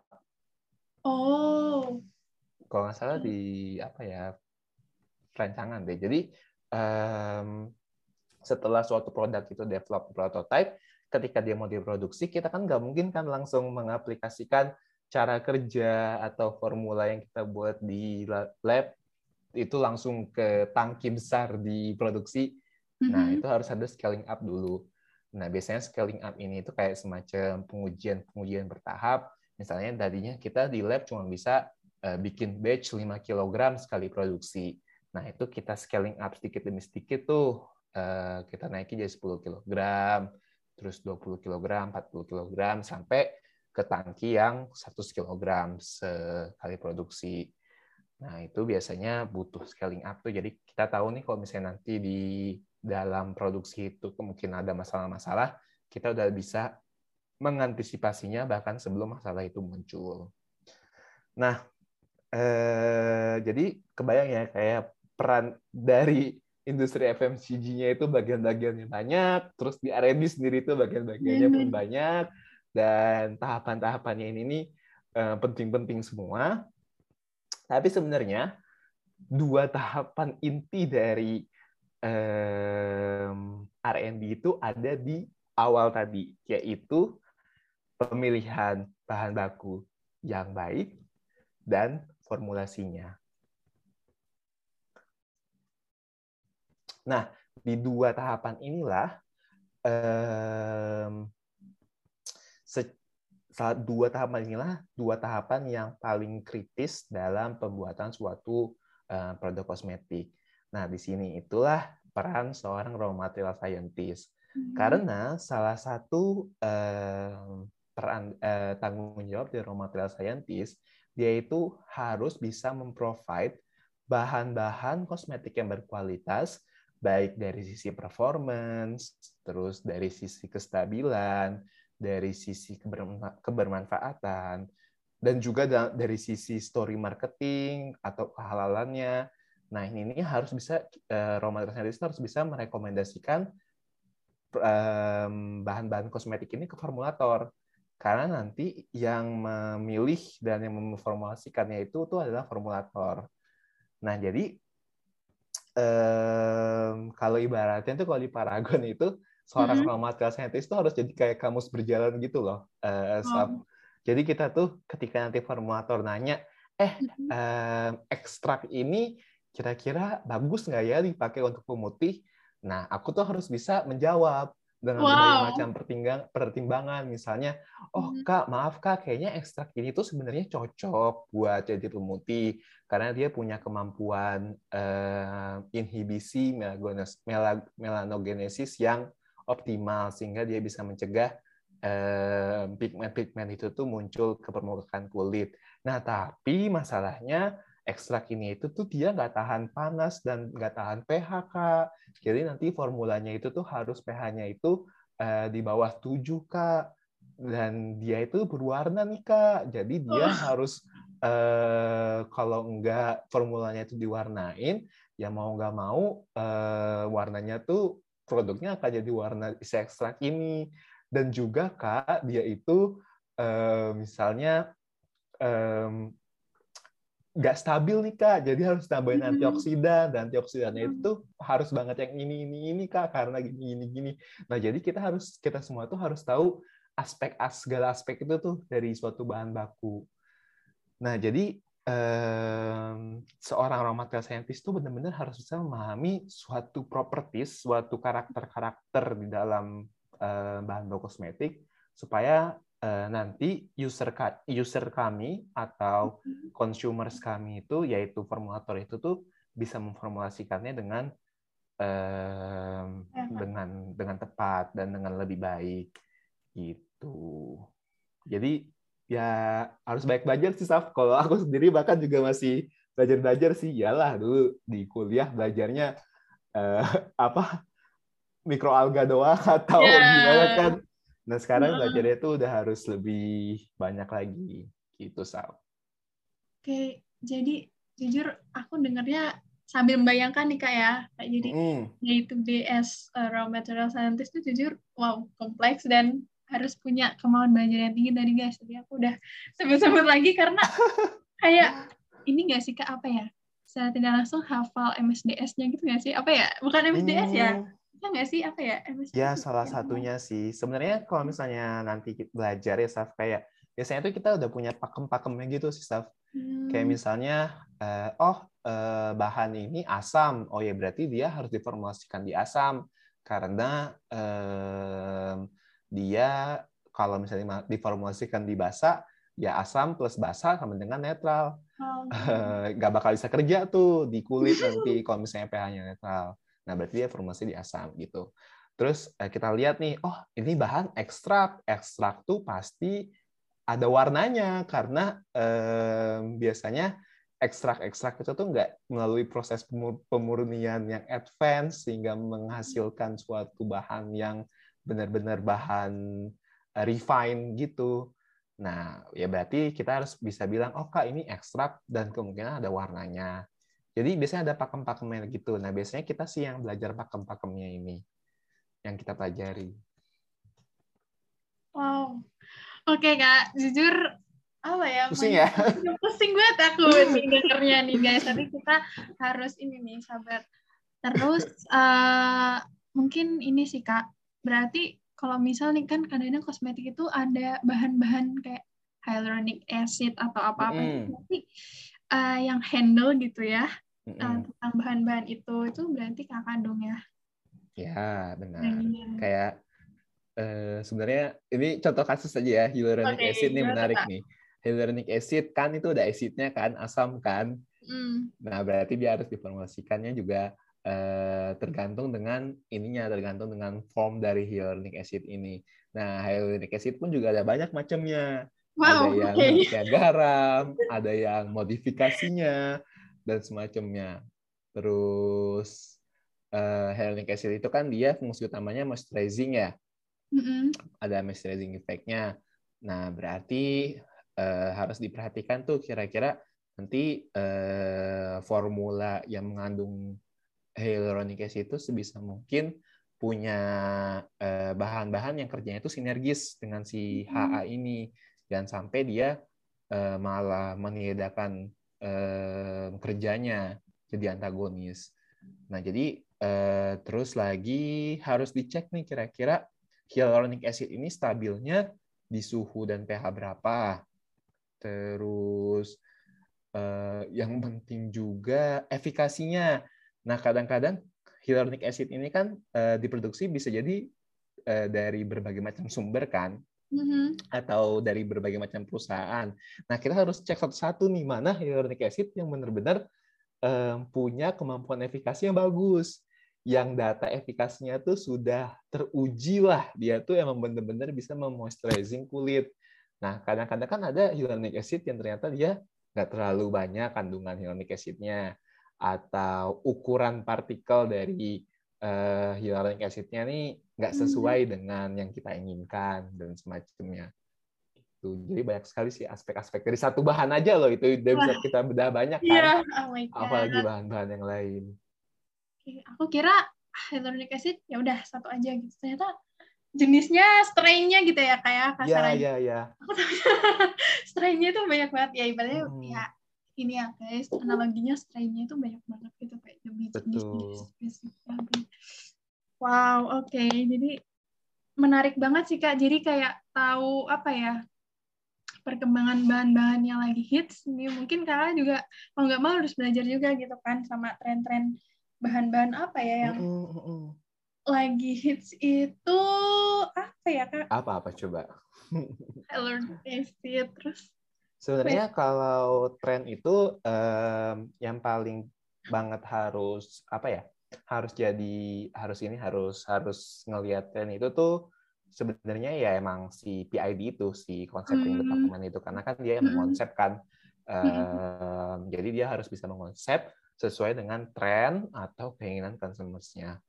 Oh. Kalau nggak salah di apa ya rancangan deh. Jadi um, setelah suatu produk itu develop prototype, ketika dia mau diproduksi, kita kan nggak mungkin kan langsung mengaplikasikan cara kerja atau formula yang kita buat di lab itu langsung ke tangki besar di produksi. Nah, mm-hmm. itu harus ada scaling up dulu. Nah, biasanya scaling up ini itu kayak semacam pengujian-pengujian bertahap Misalnya tadinya kita di lab cuma bisa uh, bikin batch 5 kg sekali produksi. Nah, itu kita scaling up sedikit demi sedikit tuh. Uh, kita naikin jadi 10 kg, terus 20 kg, 40 kg, sampai ke tangki yang 100 kg sekali produksi. Nah, itu biasanya butuh scaling up tuh. Jadi kita tahu nih kalau misalnya nanti di dalam produksi itu kemungkinan ada masalah-masalah, kita udah bisa mengantisipasinya bahkan sebelum masalah itu muncul. Nah, eh, jadi kebayang ya kayak peran dari industri FMCG-nya itu bagian-bagiannya banyak, terus di R&D sendiri itu bagian-bagiannya pun hmm. banyak, dan tahapan-tahapannya ini nih eh, penting-penting semua. Tapi sebenarnya dua tahapan inti dari um, R&D itu ada di awal tadi, yaitu pemilihan bahan baku yang baik, dan formulasinya. Nah, di dua tahapan inilah um, dua tahapan inilah dua tahapan yang paling kritis dalam pembuatan suatu uh, produk kosmetik. Nah, di sini itulah peran seorang raw material scientist. Hmm. Karena salah satu um, peran eh, tanggung jawab dari raw material scientist dia itu harus bisa memprovide bahan-bahan kosmetik yang berkualitas baik dari sisi performance, terus dari sisi kestabilan, dari sisi kebermanfaatan, dan juga dari sisi story marketing atau kehalalannya. Nah, ini, ini harus bisa raw material scientist harus bisa merekomendasikan bahan-bahan kosmetik ini ke formulator karena nanti yang memilih dan yang memformulasikannya itu tuh adalah formulator. Nah, jadi um, kalau ibaratnya tuh kalau di Paragon itu seorang mm -hmm. material scientist itu harus jadi kayak kamus berjalan gitu loh. Uh, oh. Jadi kita tuh ketika nanti formulator nanya, eh um, ekstrak ini kira-kira bagus nggak ya dipakai untuk pemutih? Nah, aku tuh harus bisa menjawab dengan wow. berbagai macam pertimbangan. Misalnya, oh hmm. kak, maaf kak, kayaknya ekstrak ini tuh sebenarnya cocok buat jadi pemutih karena dia punya kemampuan uh, inhibisi melanogenesis yang optimal sehingga dia bisa mencegah pigmen-pigmen uh, itu tuh muncul ke permukaan kulit. Nah, tapi masalahnya ekstrak ini itu tuh dia nggak tahan panas dan nggak tahan pH kak. Jadi nanti formulanya itu tuh harus pH-nya itu uh, di bawah 7 kak. Dan dia itu berwarna nih kak. Jadi dia oh. harus uh, kalau nggak formulanya itu diwarnain, ya mau nggak mau uh, warnanya tuh produknya akan jadi warna isi ekstrak ini. Dan juga kak dia itu uh, misalnya um, nggak stabil nih kak, jadi harus tambahin hmm. antioksidan dan antioksidannya hmm. itu harus banget yang ini ini ini kak karena gini gini gini. Nah jadi kita harus kita semua tuh harus tahu aspek segala aspek itu tuh dari suatu bahan baku. Nah jadi eh, seorang raw material scientist tuh benar-benar harus bisa memahami suatu properties, suatu karakter-karakter di dalam eh, bahan baku kosmetik supaya Eh, nanti user user kami atau mm-hmm. consumers kami itu yaitu formulator itu tuh bisa memformulasikannya dengan uh, dengan dengan tepat dan dengan lebih baik gitu. Jadi ya harus baik belajar sih Saf. Kalau aku sendiri bahkan juga masih belajar-belajar sih. Iyalah dulu di kuliah belajarnya uh, apa mikroalga doang atau yeah. gimana kan Nah sekarang belajarnya itu udah harus lebih banyak lagi gitu Sal. Oke, jadi jujur aku dengarnya sambil membayangkan nih kak ya, kayak jadi mm. yaitu DS uh, raw material scientist itu jujur wow kompleks dan harus punya kemauan belajar yang tinggi tadi guys. Jadi aku udah sebut-sebut lagi karena kayak ini nggak sih kak apa ya? Saya tidak langsung hafal MSDS-nya gitu nggak sih? Apa ya? Bukan MSDS mm. ya? Bisa nggak sih? Apa ya MSc ya salah satunya sih. Sebenarnya kalau misalnya nanti kita belajar ya Saf kayak biasanya tuh kita udah punya pakem-pakemnya gitu sih Saf. Hmm. kayak misalnya uh, oh uh, bahan ini asam. Oh ya berarti dia harus diformulasikan di asam. Karena uh, dia kalau misalnya diformulasikan di basa ya asam plus basa sama dengan netral. Oh. nggak bakal bisa kerja tuh di kulit nanti kalau misalnya pH-nya netral Nah, berarti dia formasi di asam gitu. Terus eh, kita lihat nih, oh ini bahan ekstrak. Ekstrak tuh pasti ada warnanya karena eh, biasanya ekstrak-ekstrak itu tuh nggak melalui proses pemurnian yang advance sehingga menghasilkan suatu bahan yang benar-benar bahan eh, refine gitu. Nah, ya berarti kita harus bisa bilang, oh kak ini ekstrak dan kemungkinan ada warnanya. Jadi biasanya ada pakem-pakemnya gitu. Nah, biasanya kita sih yang belajar pakem-pakemnya ini yang kita pelajari. Wow. Oke, Kak. Jujur apa ya? Pusing ya? Pusing banget aku nih dengernya nih, guys. Tapi kita harus ini nih, sabar. Terus uh, mungkin ini sih, Kak. Berarti kalau misal nih kan kadang-kadang kosmetik itu ada bahan-bahan kayak hyaluronic acid atau apa-apa. Mm. Berarti uh, yang handle gitu ya mm-hmm. uh, tentang bahan-bahan itu itu berarti kakak dong ya? Ya benar. Kayak uh, sebenarnya ini contoh kasus aja ya hyaluronic okay, acid ini menarik nih. Hyaluronic acid kan itu udah acidnya kan asam kan. Mm. nah berarti dia harus diformulasikannya juga uh, tergantung dengan ininya tergantung dengan form dari hyaluronic acid ini. Nah hyaluronic acid pun juga ada banyak macamnya. Wow, ada yang okay. garam, ada yang modifikasinya, dan semacamnya. Terus uh, hyaluronic acid itu kan dia fungsi utamanya moisturizing ya. Mm-hmm. Ada moisturizing effect-nya. Nah, berarti uh, harus diperhatikan tuh kira-kira nanti uh, formula yang mengandung hyaluronic acid itu sebisa mungkin punya eh, bahan-bahan yang kerjanya itu sinergis dengan si HA ini dan sampai dia eh, malah meniadakan eh, kerjanya jadi antagonis. Nah, jadi terus lagi harus dicek nih kira-kira hyaluronic acid ini stabilnya di suhu dan pH berapa. Terus yang penting juga efikasinya. Nah, kadang-kadang hyaluronic acid ini kan uh, diproduksi bisa jadi dari berbagai macam sumber kan, mm-hmm. atau dari berbagai macam perusahaan. Nah kita harus cek satu-satu nih mana hyaluronic acid yang benar-benar um, punya kemampuan efikasi yang bagus, yang data efikasinya tuh sudah teruji lah dia tuh emang benar-benar bisa memoisturizing kulit. Nah kadang-kadang kan ada hyaluronic acid yang ternyata dia nggak terlalu banyak kandungan hyaluronic acidnya atau ukuran partikel dari uh, hyaluronic acidnya nih nggak sesuai hmm. dengan yang kita inginkan dan semacamnya. Itu. Jadi banyak sekali sih aspek-aspek dari satu bahan aja loh itu udah bisa kita bedah banyak kan. Yeah. Oh. Apalagi bahan-bahan yang lain. Aku kira hyaluronic acid ya udah satu aja gitu. Ternyata jenisnya strainnya gitu ya kayak kasar Iya, iya, iya. strainnya itu banyak banget ya ibaratnya hmm. ya ini ya guys analoginya strainnya itu banyak banget gitu kayak lebih jenis spesifik wow oke okay. jadi menarik banget sih kak jadi kayak tahu apa ya perkembangan bahan-bahan yang lagi hits ini mungkin kakak juga mau nggak mau harus belajar juga gitu kan sama tren-tren bahan-bahan apa ya yang mm -mm. lagi hits itu apa ya kak apa apa coba acid terus Sebenarnya kalau tren itu um, yang paling banget harus apa ya? Harus jadi harus ini harus harus ngelihat tren itu tuh sebenarnya ya emang si PID itu si concepting hmm. department itu karena kan dia yang hmm. mengonsepkan um, jadi dia harus bisa mengonsep sesuai dengan tren atau keinginan consumersnya.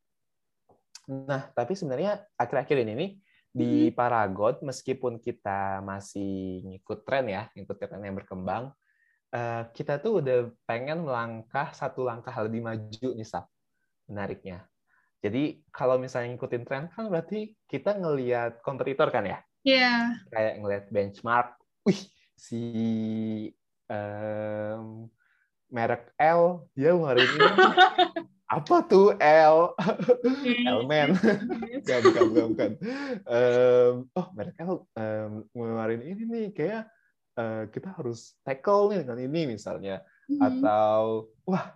Nah, tapi sebenarnya akhir-akhir ini nih di hmm. Paragon meskipun kita masih ngikut tren ya, ngikut tren yang berkembang, uh, kita tuh udah pengen melangkah satu langkah lebih maju nih, Sab. Menariknya. Jadi kalau misalnya ngikutin tren kan berarti kita ngelihat kompetitor kan ya? Iya. Yeah. Kayak ngelihat benchmark, wih si um, merek L dia ngeluarin ini apa tuh L L-man bukan bukan bukan, bukan. Um, oh mereka um, ngeluarin ini nih kayak uh, kita harus tackle nih dengan ini misalnya mm-hmm. atau wah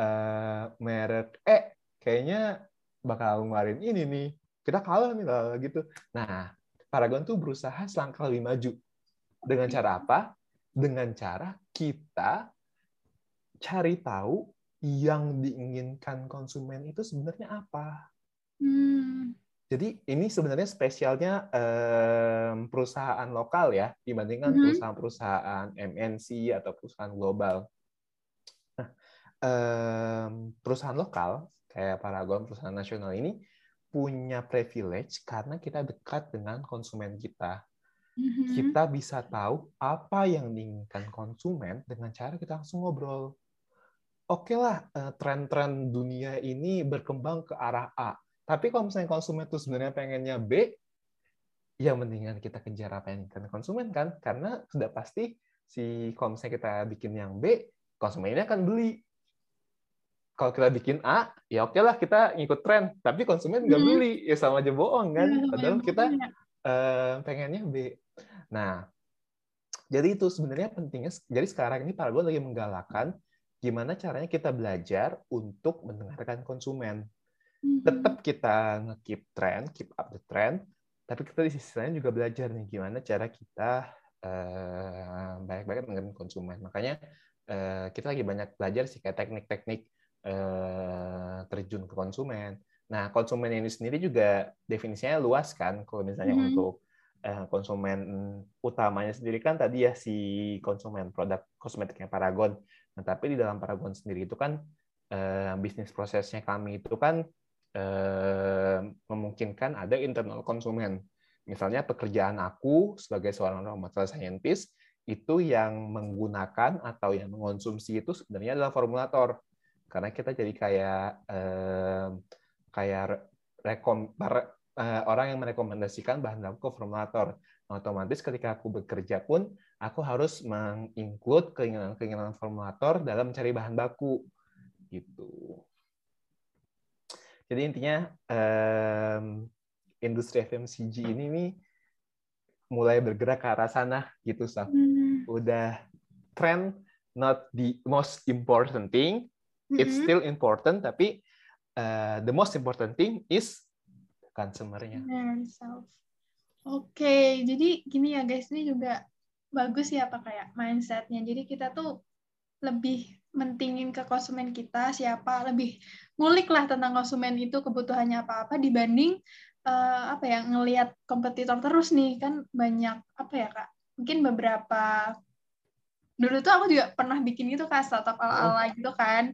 uh, merek E kayaknya bakal ngeluarin ini nih kita kalah nih lah gitu nah Paragon tuh berusaha selangkah lebih maju dengan cara apa dengan cara kita cari tahu yang diinginkan konsumen itu sebenarnya apa. Hmm. Jadi ini sebenarnya spesialnya um, perusahaan lokal ya dibandingkan hmm. perusahaan-perusahaan MNC atau perusahaan global. Um, perusahaan lokal kayak Paragon perusahaan nasional ini punya privilege karena kita dekat dengan konsumen kita. hmm Kita bisa tahu apa yang diinginkan konsumen dengan cara kita langsung ngobrol oke okay lah eh, tren-tren dunia ini berkembang ke arah A. Tapi kalau misalnya konsumen itu sebenarnya pengennya B, ya mendingan kita kejar apa yang kan konsumen kan, karena sudah pasti si kalau misalnya kita bikin yang B, konsumennya akan beli. Kalau kita bikin A, ya oke okay lah kita ngikut tren, tapi konsumen nggak hmm. beli, ya sama aja bohong kan. Iya, Padahal kita uh, pengennya B. Nah, jadi itu sebenarnya pentingnya. Jadi sekarang ini Paragon lagi menggalakkan gimana caranya kita belajar untuk mendengarkan konsumen. Mm-hmm. Tetap kita nge-keep trend, keep up the trend, tapi kita di sisi lain juga belajar nih gimana cara kita uh, baik-baik mendengarkan konsumen. Makanya uh, kita lagi banyak belajar sih kayak teknik-teknik uh, terjun ke konsumen. Nah, konsumen ini sendiri juga definisinya luas kan. Kalau misalnya mm-hmm. untuk konsumen utamanya sendiri kan tadi ya si konsumen produk kosmetiknya Paragon. Nah, tapi di dalam Paragon sendiri itu kan eh, bisnis prosesnya kami itu kan eh, memungkinkan ada internal konsumen. Misalnya pekerjaan aku sebagai seorang material scientist itu yang menggunakan atau yang mengonsumsi itu sebenarnya adalah formulator. Karena kita jadi kayak eh, kayak rekom para, uh, orang yang merekomendasikan bahan baku formulator. Nah, otomatis ketika aku bekerja pun aku harus menginclude keinginan-keinginan formulator dalam mencari bahan baku gitu. Jadi intinya um, industri FMCG ini nih mulai bergerak ke arah sana gitu, Saf. Hmm. Udah trend not the most important thing, it's mm-hmm. still important, tapi uh, the most important thing is consumer-nya. Oke, okay, jadi gini ya guys, ini juga bagus ya apa kayak mindsetnya. Jadi kita tuh lebih mentingin ke konsumen kita siapa, lebih ngulik lah tentang konsumen itu kebutuhannya apa-apa dibanding uh, apa ya ngelihat kompetitor terus nih kan banyak apa ya kak mungkin beberapa dulu tuh aku juga pernah bikin gitu kan startup ala-ala oh. gitu kan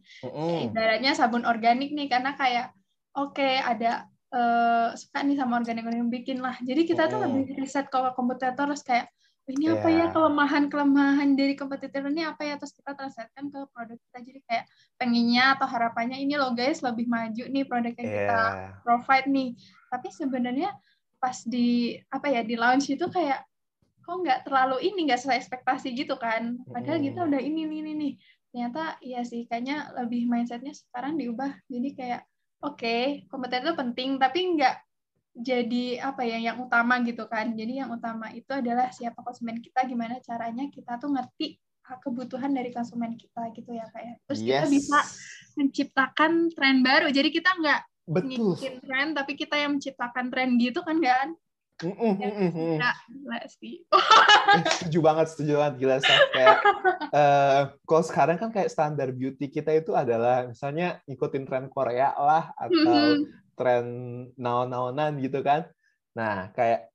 ibaratnya sabun organik nih karena kayak oke okay, ada uh, suka nih sama organik organik bikin lah jadi kita mm. tuh lebih riset ke kompetitor terus kayak oh, ini yeah. apa ya iya. kelemahan kelemahan dari kompetitor ini apa ya terus kita translatekan ke produk kita jadi kayak pengennya atau harapannya ini loh guys lebih maju nih produk yang yeah. kita iya. provide nih tapi sebenarnya pas di apa ya di launch itu kayak kok nggak terlalu ini nggak sesuai ekspektasi gitu kan. Padahal kita udah ini ini nih. Ternyata iya sih kayaknya lebih mindsetnya sekarang diubah. Jadi kayak oke okay, kompeten itu penting tapi nggak jadi apa ya yang utama gitu kan. Jadi yang utama itu adalah siapa konsumen kita gimana caranya kita tuh ngerti kebutuhan dari konsumen kita gitu ya kayak ya. terus yes. kita bisa menciptakan tren baru. Jadi kita nggak ngikutin tren tapi kita yang menciptakan tren gitu kan kan Mm -mm, mm -mm. Ya, gila sih. eh, setuju banget, setuju banget. Gila, sih. kayak, uh, kalau sekarang kan kayak standar beauty kita itu adalah misalnya ngikutin tren Korea lah, atau mm -hmm. tren naon-naonan gitu kan. Nah, kayak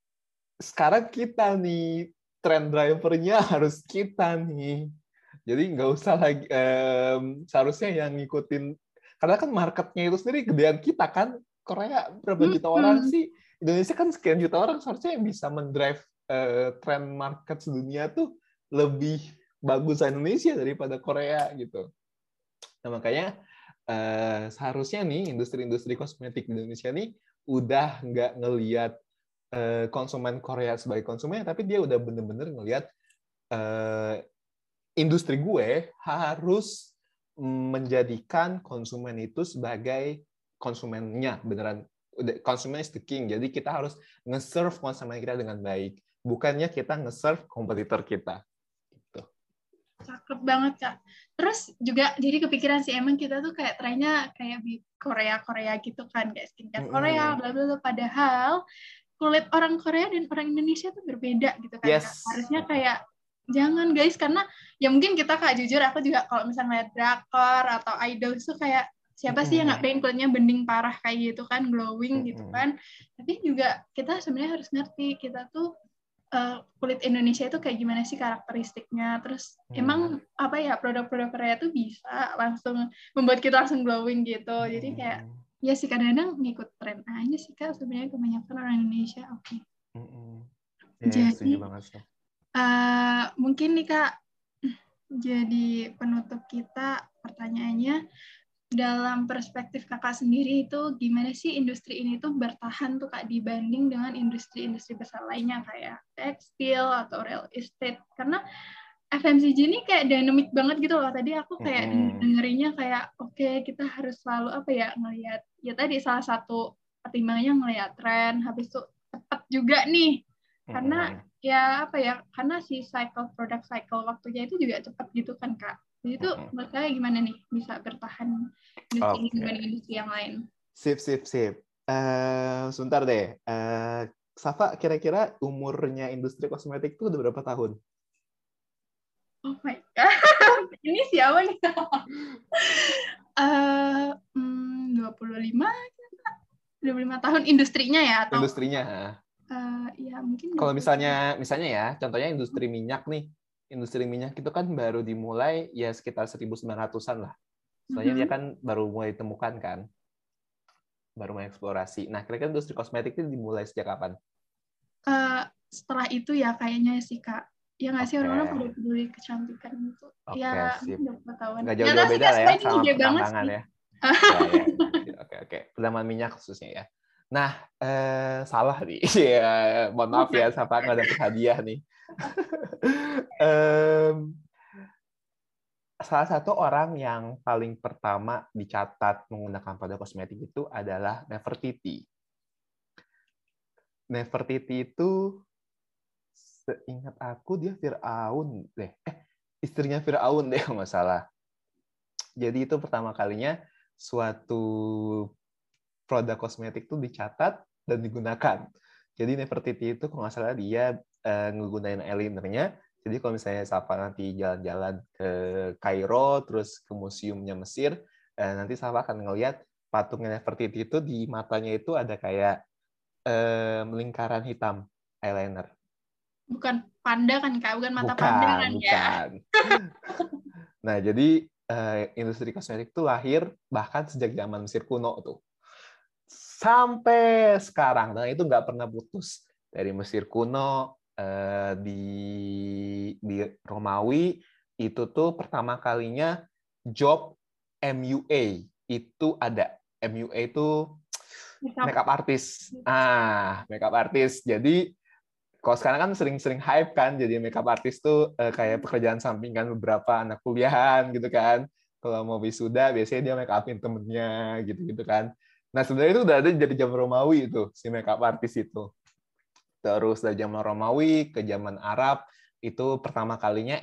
sekarang kita nih, tren drivernya harus kita nih. Jadi nggak usah lagi, um, seharusnya yang ngikutin, karena kan marketnya itu sendiri gedean kita kan, Korea berapa juta mm -hmm. orang sih? Indonesia kan sekian juta orang seharusnya yang bisa mendrive uh, tren market sedunia tuh lebih bagus Indonesia daripada Korea gitu. Nah makanya uh, seharusnya nih industri-industri kosmetik di Indonesia nih udah nggak ngelihat uh, konsumen Korea sebagai konsumen, tapi dia udah bener-bener ngelihat uh, industri gue harus menjadikan konsumen itu sebagai konsumennya beneran konsumen is the king. Jadi kita harus nge-serve konsumen kita dengan baik. Bukannya kita nge-serve kompetitor kita. Gitu. Cakep banget, Kak. Terus juga jadi kepikiran sih, emang kita tuh kayak trennya kayak di Korea-Korea gitu kan, kayak skincare Korea, bla bla bla. Padahal kulit orang Korea dan orang Indonesia tuh berbeda gitu kan. Yes. Kak. Harusnya kayak jangan guys karena ya mungkin kita kak jujur aku juga kalau misalnya lihat drakor atau idol itu kayak siapa sih yang nggak pengen kulitnya bening parah kayak gitu kan glowing gitu kan. Tapi juga kita sebenarnya harus ngerti kita tuh uh, kulit Indonesia itu kayak gimana sih karakteristiknya. Terus hmm. emang apa ya produk-produk Korea tuh bisa langsung membuat kita langsung glowing gitu. Jadi kayak ya sih kadang-kadang ngikut tren aja sih kak sebenarnya kebanyakan orang Indonesia. Oke. Okay. yeah, jadi uh, mungkin nih kak jadi penutup kita pertanyaannya dalam perspektif kakak sendiri itu gimana sih industri ini tuh bertahan tuh kak dibanding dengan industri-industri besar lainnya kayak tekstil atau real estate karena FMCG ini kayak dynamic banget gitu loh tadi aku kayak hmm. dengerinnya kayak oke okay, kita harus selalu apa ya ngelihat ya tadi salah satu pertimbangannya ngelihat tren habis itu cepat juga nih karena hmm. ya apa ya karena si cycle product cycle waktunya itu juga cepat gitu kan kak jadi itu menurut saya gimana nih bisa bertahan industri okay. ini dibanding industri yang lain? Sip, sip, sip. Uh, sebentar deh. Uh, Safa, kira-kira umurnya industri kosmetik itu udah berapa tahun? Oh my god, ini siapa nih? uh, hmm, 25, 25 tahun industrinya ya? Atau? Industrinya. Uh, ya mungkin. Kalau misalnya, misalnya ya, contohnya industri minyak nih industri minyak itu kan baru dimulai ya sekitar 1900-an lah. Soalnya mm -hmm. dia kan baru mulai ditemukan kan. Baru mulai eksplorasi. Nah, kira-kira industri kosmetik itu dimulai sejak kapan? Uh, setelah itu ya kayaknya sih, Kak. Ya nggak sih orang-orang pada peduli kecantikan itu. Okay, ya, tahun. Nggak jauh-jauh beda lah ya sama pertambangan ya. ya, ya. Oke, oke. Pertambangan minyak khususnya ya. Nah, eh, salah nih. ya, mohon maaf ya, siapa nggak dapet hadiah nih. um, salah satu orang yang paling pertama dicatat menggunakan produk kosmetik itu adalah Nefertiti. Nefertiti itu seingat aku dia Firaun deh. Eh, istrinya Firaun deh nggak salah. Jadi itu pertama kalinya suatu produk kosmetik itu dicatat dan digunakan. Jadi Nefertiti itu kalau nggak salah dia uh, ngegunain eyelinernya jadi kalau misalnya Safa nanti jalan-jalan ke Kairo, terus ke museumnya Mesir, eh, nanti Safa akan ngelihat patungnya Nefertiti itu di matanya itu ada kayak eh, lingkaran hitam eyeliner. Bukan panda kan kak, bukan mata bukan, panda kan ya? bukan. ya? nah jadi eh, industri kosmetik itu lahir bahkan sejak zaman Mesir kuno tuh sampai sekarang. Nah itu nggak pernah putus dari Mesir kuno Eh, di di Romawi itu tuh pertama kalinya job MUA itu ada MUA itu makeup artist. Ah, makeup artist. Jadi kalau sekarang kan sering-sering hype kan jadi makeup artist tuh eh, kayak pekerjaan sampingan beberapa anak kuliahan gitu kan. Kalau mau wisuda biasanya dia make upin temennya gitu-gitu kan. Nah sebenarnya itu udah ada jadi jam Romawi itu si makeup artist itu. Terus dari zaman Romawi ke zaman Arab itu pertama kalinya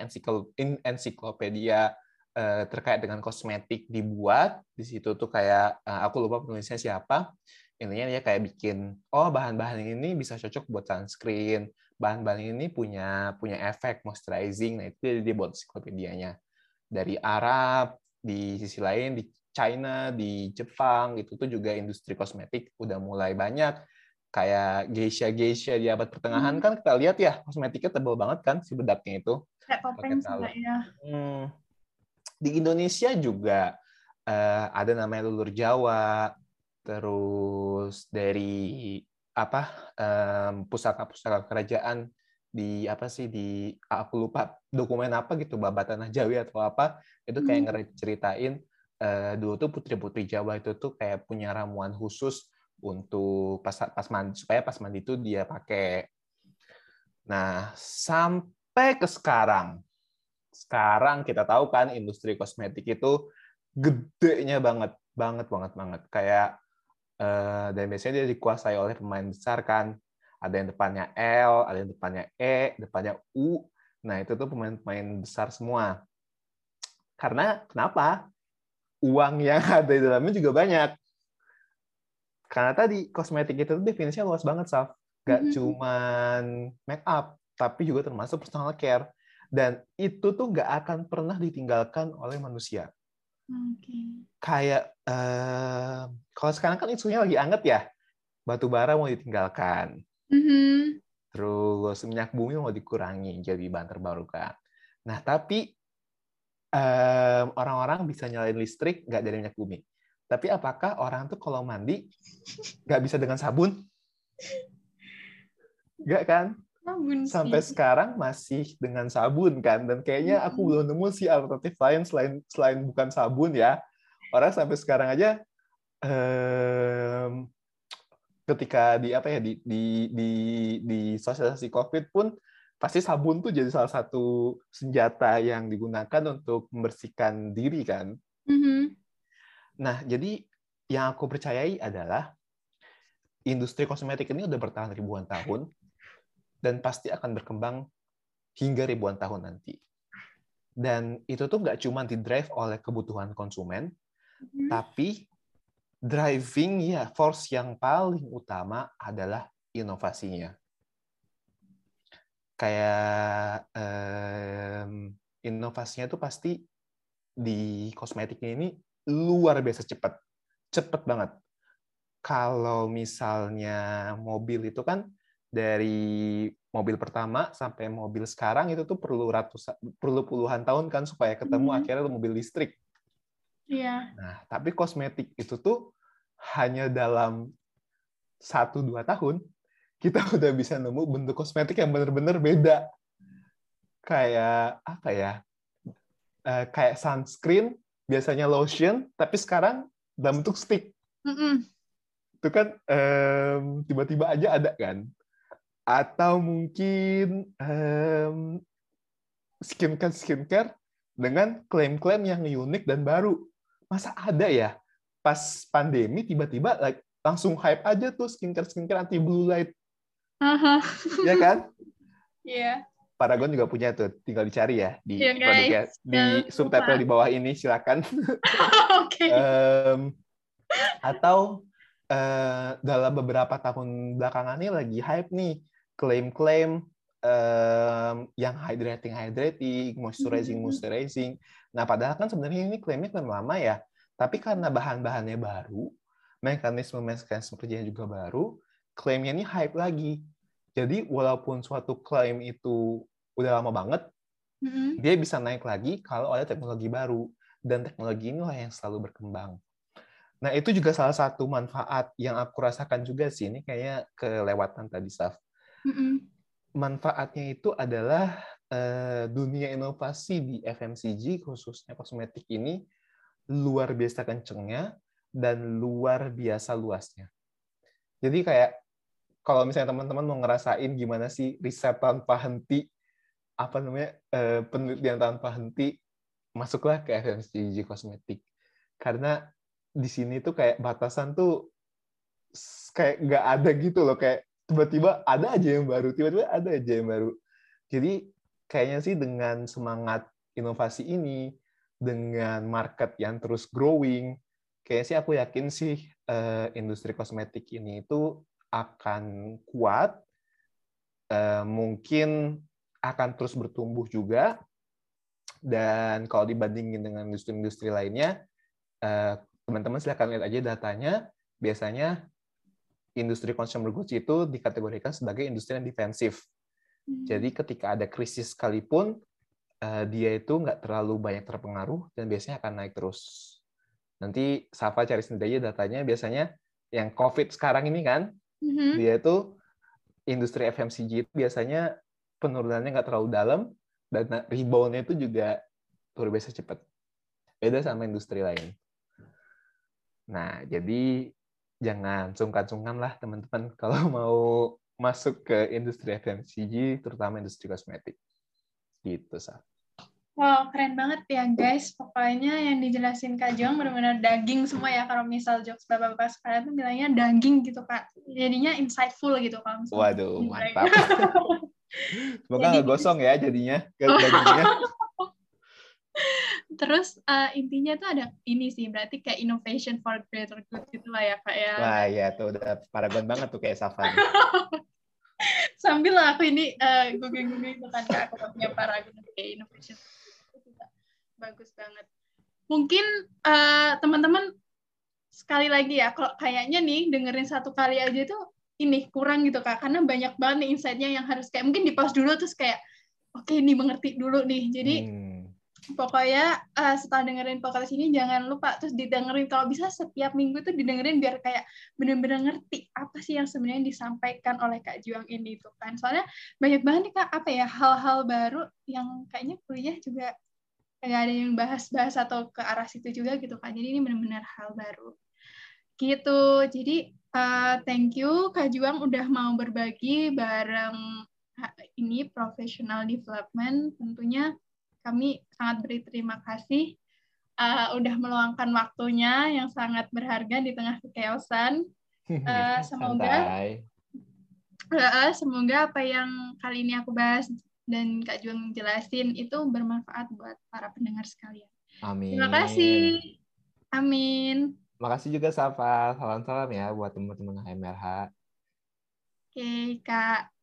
ensiklopedia eh, terkait dengan kosmetik dibuat. Di situ tuh kayak eh, aku lupa penulisnya siapa. Intinya dia kayak bikin oh bahan-bahan ini bisa cocok buat sunscreen. Bahan-bahan ini punya punya efek moisturizing. Nah itu dia buat ensiklopedianya. Dari Arab di sisi lain di China di Jepang itu tuh juga industri kosmetik udah mulai banyak kayak geisha-geisha di abad pertengahan hmm. kan kita lihat ya kosmetiknya tebal banget kan si bedaknya itu. Kayak topeng ya. Hmm. Di Indonesia juga uh, ada namanya lulur Jawa, terus dari apa pusaka-pusaka um, kerajaan di apa sih di aku lupa dokumen apa gitu babat tanah Jawi atau apa itu kayak hmm. ngeceritain uh, dulu tuh putri-putri Jawa itu tuh kayak punya ramuan khusus untuk pas pas mandi supaya pas mandi itu dia pakai. Nah, sampai ke sekarang. Sekarang kita tahu kan industri kosmetik itu gedenya banget, banget banget banget. Kayak eh, dan biasanya dia dikuasai oleh pemain besar kan. Ada yang depannya L, ada yang depannya E, depannya U. Nah, itu tuh pemain-pemain besar semua. Karena kenapa? Uang yang ada di dalamnya juga banyak karena tadi kosmetik itu definisinya luas banget, Saf. Gak mm-hmm. cuman make up, tapi juga termasuk personal care. Dan itu tuh gak akan pernah ditinggalkan oleh manusia. Okay. Kayak, uh, kalau sekarang kan isunya lagi anget ya, batu bara mau ditinggalkan. Mm-hmm. Terus minyak bumi mau dikurangi jadi bahan terbarukan. Nah, tapi um, orang-orang bisa nyalain listrik nggak dari minyak bumi. Tapi apakah orang tuh kalau mandi nggak bisa dengan sabun? Nggak kan? Sabun sih. Sampai sekarang masih dengan sabun kan. Dan kayaknya aku belum nemu sih alternatif lain selain selain bukan sabun ya. Orang sampai sekarang aja um, ketika di apa ya di di di di sosialisasi COVID pun pasti sabun tuh jadi salah satu senjata yang digunakan untuk membersihkan diri kan. Mm -hmm. Nah, jadi yang aku percayai adalah industri kosmetik ini udah bertahan ribuan tahun dan pasti akan berkembang hingga ribuan tahun nanti. Dan itu tuh nggak cuma di-drive oleh kebutuhan konsumen, hmm. tapi driving ya force yang paling utama adalah inovasinya. Kayak um, inovasinya tuh pasti di kosmetiknya ini luar biasa cepat. Cepat banget. Kalau misalnya mobil itu kan dari mobil pertama sampai mobil sekarang itu tuh perlu ratus perlu puluhan tahun kan supaya ketemu hmm. akhirnya mobil listrik. Iya. Nah, tapi kosmetik itu tuh hanya dalam satu dua tahun kita udah bisa nemu bentuk kosmetik yang benar-benar beda. Kayak apa ya? Uh, kayak sunscreen biasanya lotion, tapi sekarang dalam bentuk stick. Mm -mm. itu kan um, tiba-tiba aja ada kan atau mungkin um, skincare skincare dengan klaim-klaim yang unik dan baru masa ada ya pas pandemi tiba-tiba like, langsung hype aja tuh skincare skincare anti blue light uh-huh. ya kan Iya. Yeah. Paragon juga punya tuh, tinggal dicari ya di yeah, produknya di subtitle di bawah ini silakan. Oke. okay. um, atau uh, dalam beberapa tahun belakangan ini lagi hype nih klaim-klaim um, yang hydrating hydrating, moisturizing mm-hmm. moisturizing. Nah, padahal kan sebenarnya ini klaimnya klaim lama ya. Tapi karena bahan-bahannya baru, mekanisme mekanisme kerjanya juga baru, klaimnya ini hype lagi. Jadi walaupun suatu klaim itu udah lama banget, mm-hmm. dia bisa naik lagi kalau ada teknologi baru dan teknologi inilah yang selalu berkembang. Nah itu juga salah satu manfaat yang aku rasakan juga sih ini kayaknya kelewatan tadi Saf. Mm-hmm. Manfaatnya itu adalah uh, dunia inovasi di FMCG khususnya kosmetik ini luar biasa kencengnya dan luar biasa luasnya. Jadi kayak kalau misalnya teman-teman mau ngerasain gimana sih riset tanpa henti, apa namanya eh, penelitian tanpa henti, masuklah ke FMCG kosmetik. Karena di sini tuh kayak batasan tuh kayak nggak ada gitu loh, kayak tiba-tiba ada aja yang baru, tiba-tiba ada aja yang baru. Jadi kayaknya sih dengan semangat inovasi ini, dengan market yang terus growing, kayaknya sih aku yakin sih uh, industri kosmetik ini itu akan kuat, eh, mungkin akan terus bertumbuh juga. Dan kalau dibandingin dengan industri-industri lainnya, eh, teman-teman silahkan lihat aja datanya. Biasanya industri consumer goods itu dikategorikan sebagai industri yang defensif. Hmm. Jadi ketika ada krisis sekalipun, eh, dia itu nggak terlalu banyak terpengaruh dan biasanya akan naik terus. Nanti Safa cari sendiri aja datanya. Biasanya yang COVID sekarang ini kan, hmm Dia itu industri FMCG itu biasanya penurunannya nggak terlalu dalam dan reboundnya itu juga luar biasa cepat. Beda sama industri lain. Nah, jadi jangan sungkan-sungkan lah teman-teman kalau mau masuk ke industri FMCG, terutama industri kosmetik. Gitu, Sa. Wow, keren banget ya guys. Pokoknya yang dijelasin Kak Jong benar-benar daging semua ya. Kalau misal jokes bapak-bapak sekarang tuh bilangnya daging gitu Kak. Jadinya insightful gitu kalau misalnya. Waduh, mantap. Semoga nggak gosong ya jadinya dagingnya. Terus uh, intinya tuh ada ini sih, berarti kayak innovation for greater good gitu lah ya Kak ya. Wah ya tuh udah paragon banget tuh kayak Safan. Sambil aku ini uh, googling-googling tentang Kak, aku punya paragon kayak innovation bagus banget. Mungkin uh, teman-teman sekali lagi ya, kalau kayaknya nih dengerin satu kali aja itu ini kurang gitu kak, karena banyak banget nih insight-nya yang harus kayak mungkin di pause dulu terus kayak oke okay, ini mengerti dulu nih. Jadi hmm. pokoknya uh, setelah dengerin podcast ini jangan lupa terus didengerin kalau bisa setiap minggu tuh didengerin biar kayak bener-bener ngerti apa sih yang sebenarnya disampaikan oleh Kak Juang ini tuh kan. Soalnya banyak banget nih Kak apa ya hal-hal baru yang kayaknya kuliah juga nggak ada yang bahas-bahas atau ke arah situ juga gitu kan. Jadi ini benar-benar hal baru. Gitu. Jadi uh, thank you Kak Juang udah mau berbagi bareng ini professional development. Tentunya kami sangat beri terima kasih uh, udah meluangkan waktunya yang sangat berharga di tengah kekeosan. Uh, semoga uh, semoga apa yang kali ini aku bahas dan Kak Juang jelasin itu bermanfaat buat para pendengar sekalian. Amin. Terima kasih. Amin. Makasih juga Safa. Salam-salam ya buat teman-teman HMRH. Oke, Kak.